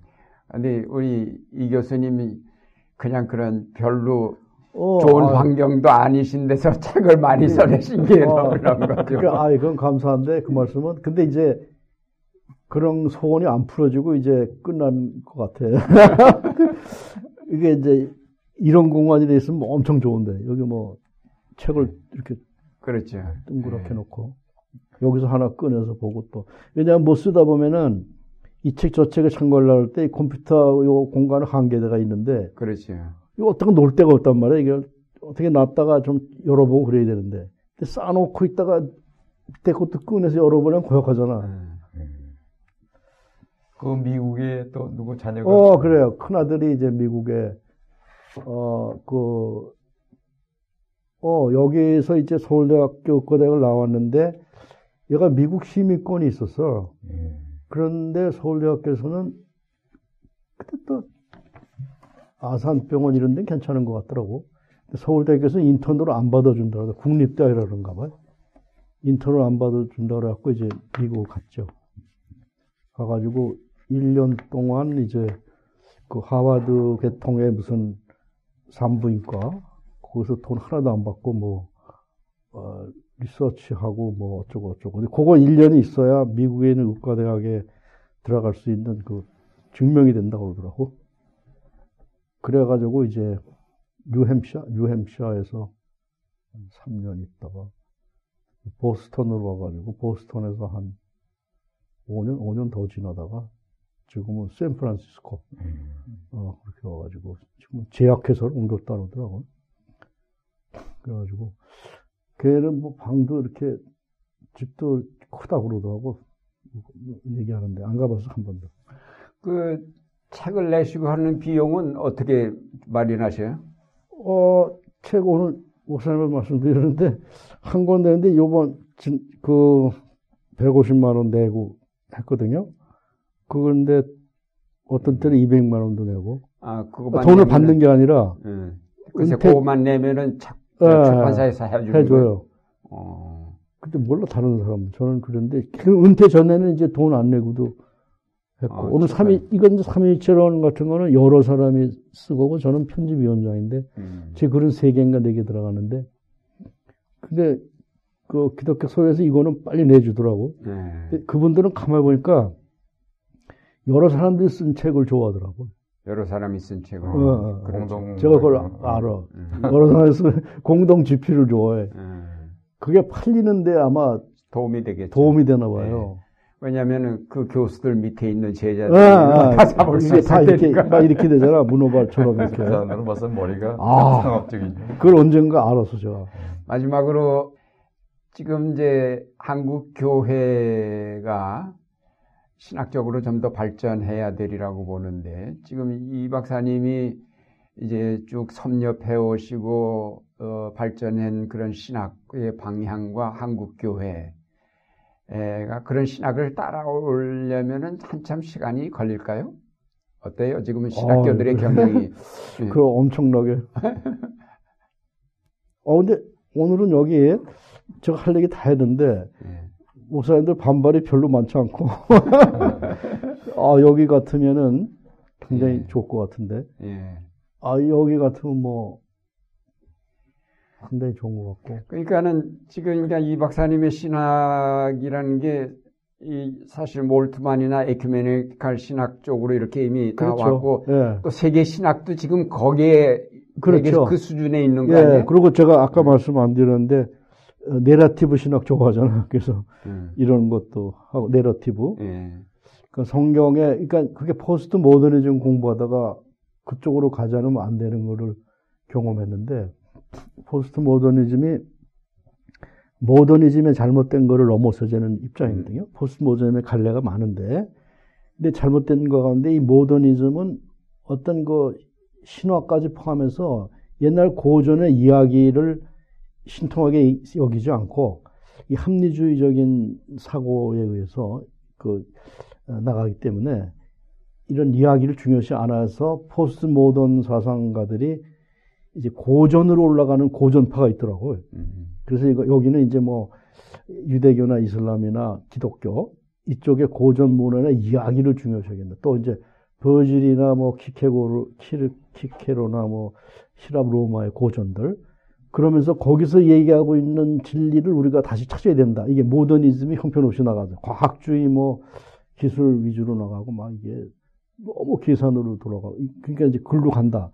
근데 우리 이 교수님이 그냥 그런 별로 어, 좋은 아, 환경도 아니신 데서 책을 많이 써내신 게 어, 놀라운 거죠. 그러니까, 아, 이건 감사한데, 그 말씀은. 근데 이제, 그런 소원이 안 풀어지고, 이제 끝난 것 같아. 이게 이제, 이런 공간이 돼 있으면 엄청 좋은데, 여기 뭐, 책을 이렇게 그렇죠. 둥그렇게 네. 놓고, 여기서 하나 꺼내서 보고 또, 왜냐하면 못 쓰다 보면은, 이 책 저 책을 참고하려고 할 때, 이 컴퓨터 요 공간은 한계가 있는데, 그렇죠. 이거 어떻게 놀 데가 없단 말이야. 이게 어떻게 놨다가 좀 열어보고 그래야 되는데. 쌓아놓고 있다가 밑에 것도 꺼내서 열어보면 고역하잖아. 음. 그 미국에 또 누구 자녀가 어, 그래요. 큰 아들이 이제 미국에, 어, 그, 어, 여기서 이제 서울대학교 의과대학을 나왔는데, 얘가 미국 시민권이 있었어. 예. 그런데 서울대학교에서는, 그때 또, 아산병원 이런 데는 괜찮은 것 같더라고. 서울대학교에서 인턴으로 안 받아준다고, 국립대학이라 그런가 봐요. 인턴을 안 받아준다 그래갖고 이제 미국 갔죠. 가가지고 1년 동안 이제 그 하와드 계통의 무슨 산부인과 거기서 돈 하나도 안 받고 뭐, 어, 리서치하고 뭐 어쩌고 어쩌고. 근데 그거 1년이 있어야 미국에 있는 의과대학에 들어갈 수 있는 그 증명이 된다고 그러더라고. 그래가지고 이제 뉴햄샤, 뉴햄샤에서 3년 있다가 보스턴으로 와가지고 보스턴에서 한 5년, 5년 더 지나다가 지금은 샌프란시스코, 어, 그렇게 와가지고 지금 제약회사를 옮겼다 그러더라고. 그래가지고 걔는 뭐 방도 이렇게 집도 크다 그러더라고. 얘기하는데 안 가봐서 한 번도. 그 책을 내시고 하는 비용은 어떻게 마련하셔요? 어, 책 오늘 목사님을 말씀드리는데 한 권 내는데 요번 진- 그 150만 원 내고 했거든요. 그건데 어떤 때는 200만 원도 내고 아, 그거만 돈을 내면은- 받는 게 아니라 예. 글쎄, 은퇴- 그거만 내면은 책, 예, 출판사에서 해주는? 해줘요. 어, 근데 몰라 다른 사람 저는 그런데 그 은퇴 전에는 이제 돈 안 내고도 했고 아, 오늘 출판. 3일 이건 3일체론 같은 거는 여러 사람이 쓰고 저는 편집위원장인데 음. 제 글은 세 개인가 네개 들어가는데 근데 그 기독교 소에서 이거는 빨리 내주더라고. 네. 그분들은 가만히 보니까 여러 사람들이 쓴 책을 좋아하더라고. 여러 사람이 쓴 책을. 어, 어, 그렇죠. 공동 제가 그걸 음, 알아. 음. 여러 사람이 쓴 공동 지필을 좋아해. 음. 그게 팔리는데 아마 도움이 되겠죠. 도움이 되나 봐요. 왜냐하면은 그 교수들 밑에 있는 제자들 아, 아, 다 잡을 수 이게 다 있을 이렇게. 막 이렇게 되잖아 문어발처럼 그 이렇게. 사람들은 벌써 머리가 아. 상업적이죠. 그걸 언젠가 알아서 제가. 마지막으로 지금 이제 한국 교회가 신학적으로 좀 더 발전해야 되리라고 보는데 지금 이 박사님이 이제 쭉 섭렵해 오시고 어, 발전한 그런 신학의 방향과 한국 교회가 그런 신학을 따라오려면은 한참 시간이 걸릴까요? 어때요? 지금은 신학교들의 어, 경향이 예. 그 엄청나게. 어 근데 오늘은 여기 제가 할 얘기 다 했는데 예. 목사님들 반발이 별로 많지 않고 아 여기 같으면은 굉장히 예. 좋을 것 같은데 예. 아 여기 같으면 뭐 상당히 좋은 것 같고 그러니까는 지금 그러니까 이 박사님의 신학이라는 게 이 사실 몰트만이나 에큐메니칼 신학 쪽으로 이렇게 이미 다 그렇죠. 왔고 예. 또 세계 신학도 지금 거기에 그렇죠. 그 수준에 있는 거 예, 아니에요? 그리고 제가 아까 말씀 안 드렸는데 어, 내러티브 신학 좋아하잖아. 그래서 음. 이런 것도 하고 내러티브. 예. 그 성경에 그러니까 그게 포스트 모더니즘 공부하다가 그쪽으로 가지 않으면 안 되는 거를 경험했는데 포스트 모더니즘이 모더니즘의 잘못된 거를 넘어서자는 입장이거든요. 포스트 모더니즘의 갈래가 많은데 근데 잘못된 거 가운데 이 모더니즘은 어떤 그 신화까지 포함해서 옛날 고전의 이야기를 신통하게 여기지 않고 이 합리주의적인 사고에 의해서 그 어, 나가기 때문에 이런 이야기를 중요시 않아서 포스트 모던 사상가들이 이제 고전으로 올라가는 고전파가 있더라고요. 음. 그래서 이거 여기는 이제 뭐 유대교나 이슬람이나 기독교 이쪽의 고전 문화나 이야기를 중요시 하겠다. 또 이제 버질이나 뭐 키케고르, 키르, 키케로나 뭐 히랍 로마의 고전들 그러면서 거기서 얘기하고 있는 진리를 우리가 다시 찾아야 된다. 이게 모더니즘이 형편없이 나가죠. 과학주의 뭐 기술 위주로 나가고 막 이게 너무 계산으로 돌아가고 그러니까 이제 글로 간다.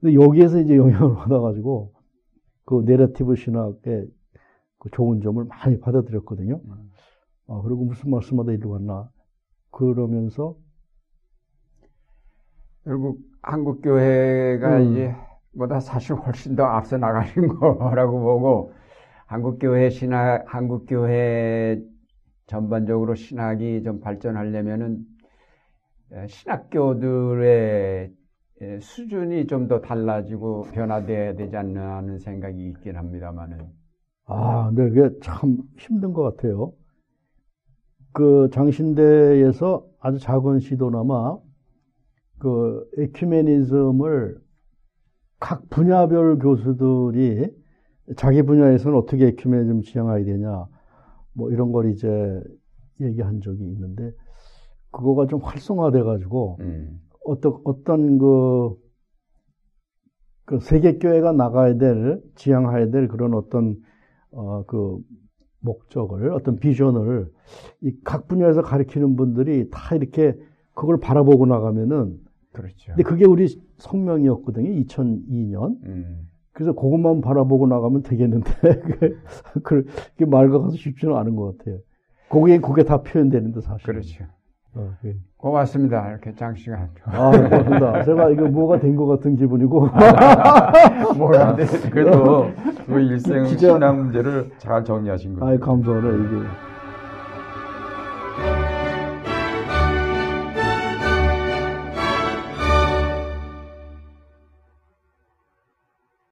근데 여기에서 이제 영향을 받아가지고 그 내러티브 신학의 그 좋은 점을 많이 받아들였거든요. 아, 그리고 무슨 말씀하다 이리 왔나. 그러면서 결국 한국 교회가 음. 이제 보다 사실 훨씬 더 앞서 나가는 거라고 보고 한국 교회 신학 한국 교회 전반적으로 신학이 좀 발전하려면은 에, 신학교들의 에, 수준이 좀 더 달라지고 변화돼야 되지 않나 하는 생각이 있긴 합니다만은 아, 근데 그게 참 힘든 것 같아요. 그 장신대에서 아주 작은 시도나마 그 에큐메니즘을 각 분야별 교수들이 자기 분야에서는 어떻게 에큐메니즘 지향해야 되냐 뭐 이런 걸 이제 얘기한 적이 있는데 그거가 좀 활성화돼 가지고 음. 어떤 어떤 그, 그 세계 교회가 나가야 될 지향해야 될 그런 어떤 어 그 목적을 어떤 비전을 이 각 분야에서 가리키는 분들이 다 이렇게 그걸 바라보고 나가면은 그렇죠. 근데 그게 우리 성명이었거든요 2002년 음. 그래서 그것만 바라보고 나가면 되겠는데 그게 말과 가서 쉽지는 않은 것 같아요. 거기에 그게 다 표현되는데 사실. 그렇죠. 어, 예. 고맙습니다. 이렇게 장시간. 아, 고맙습니다. 제가 이거 뭐가 된 것 같은 기분이고. 뭐라 그래도 그 일생 진짜- 신앙 문제를 잘 정리하신 거예요. 아이, 감사하네, 이게.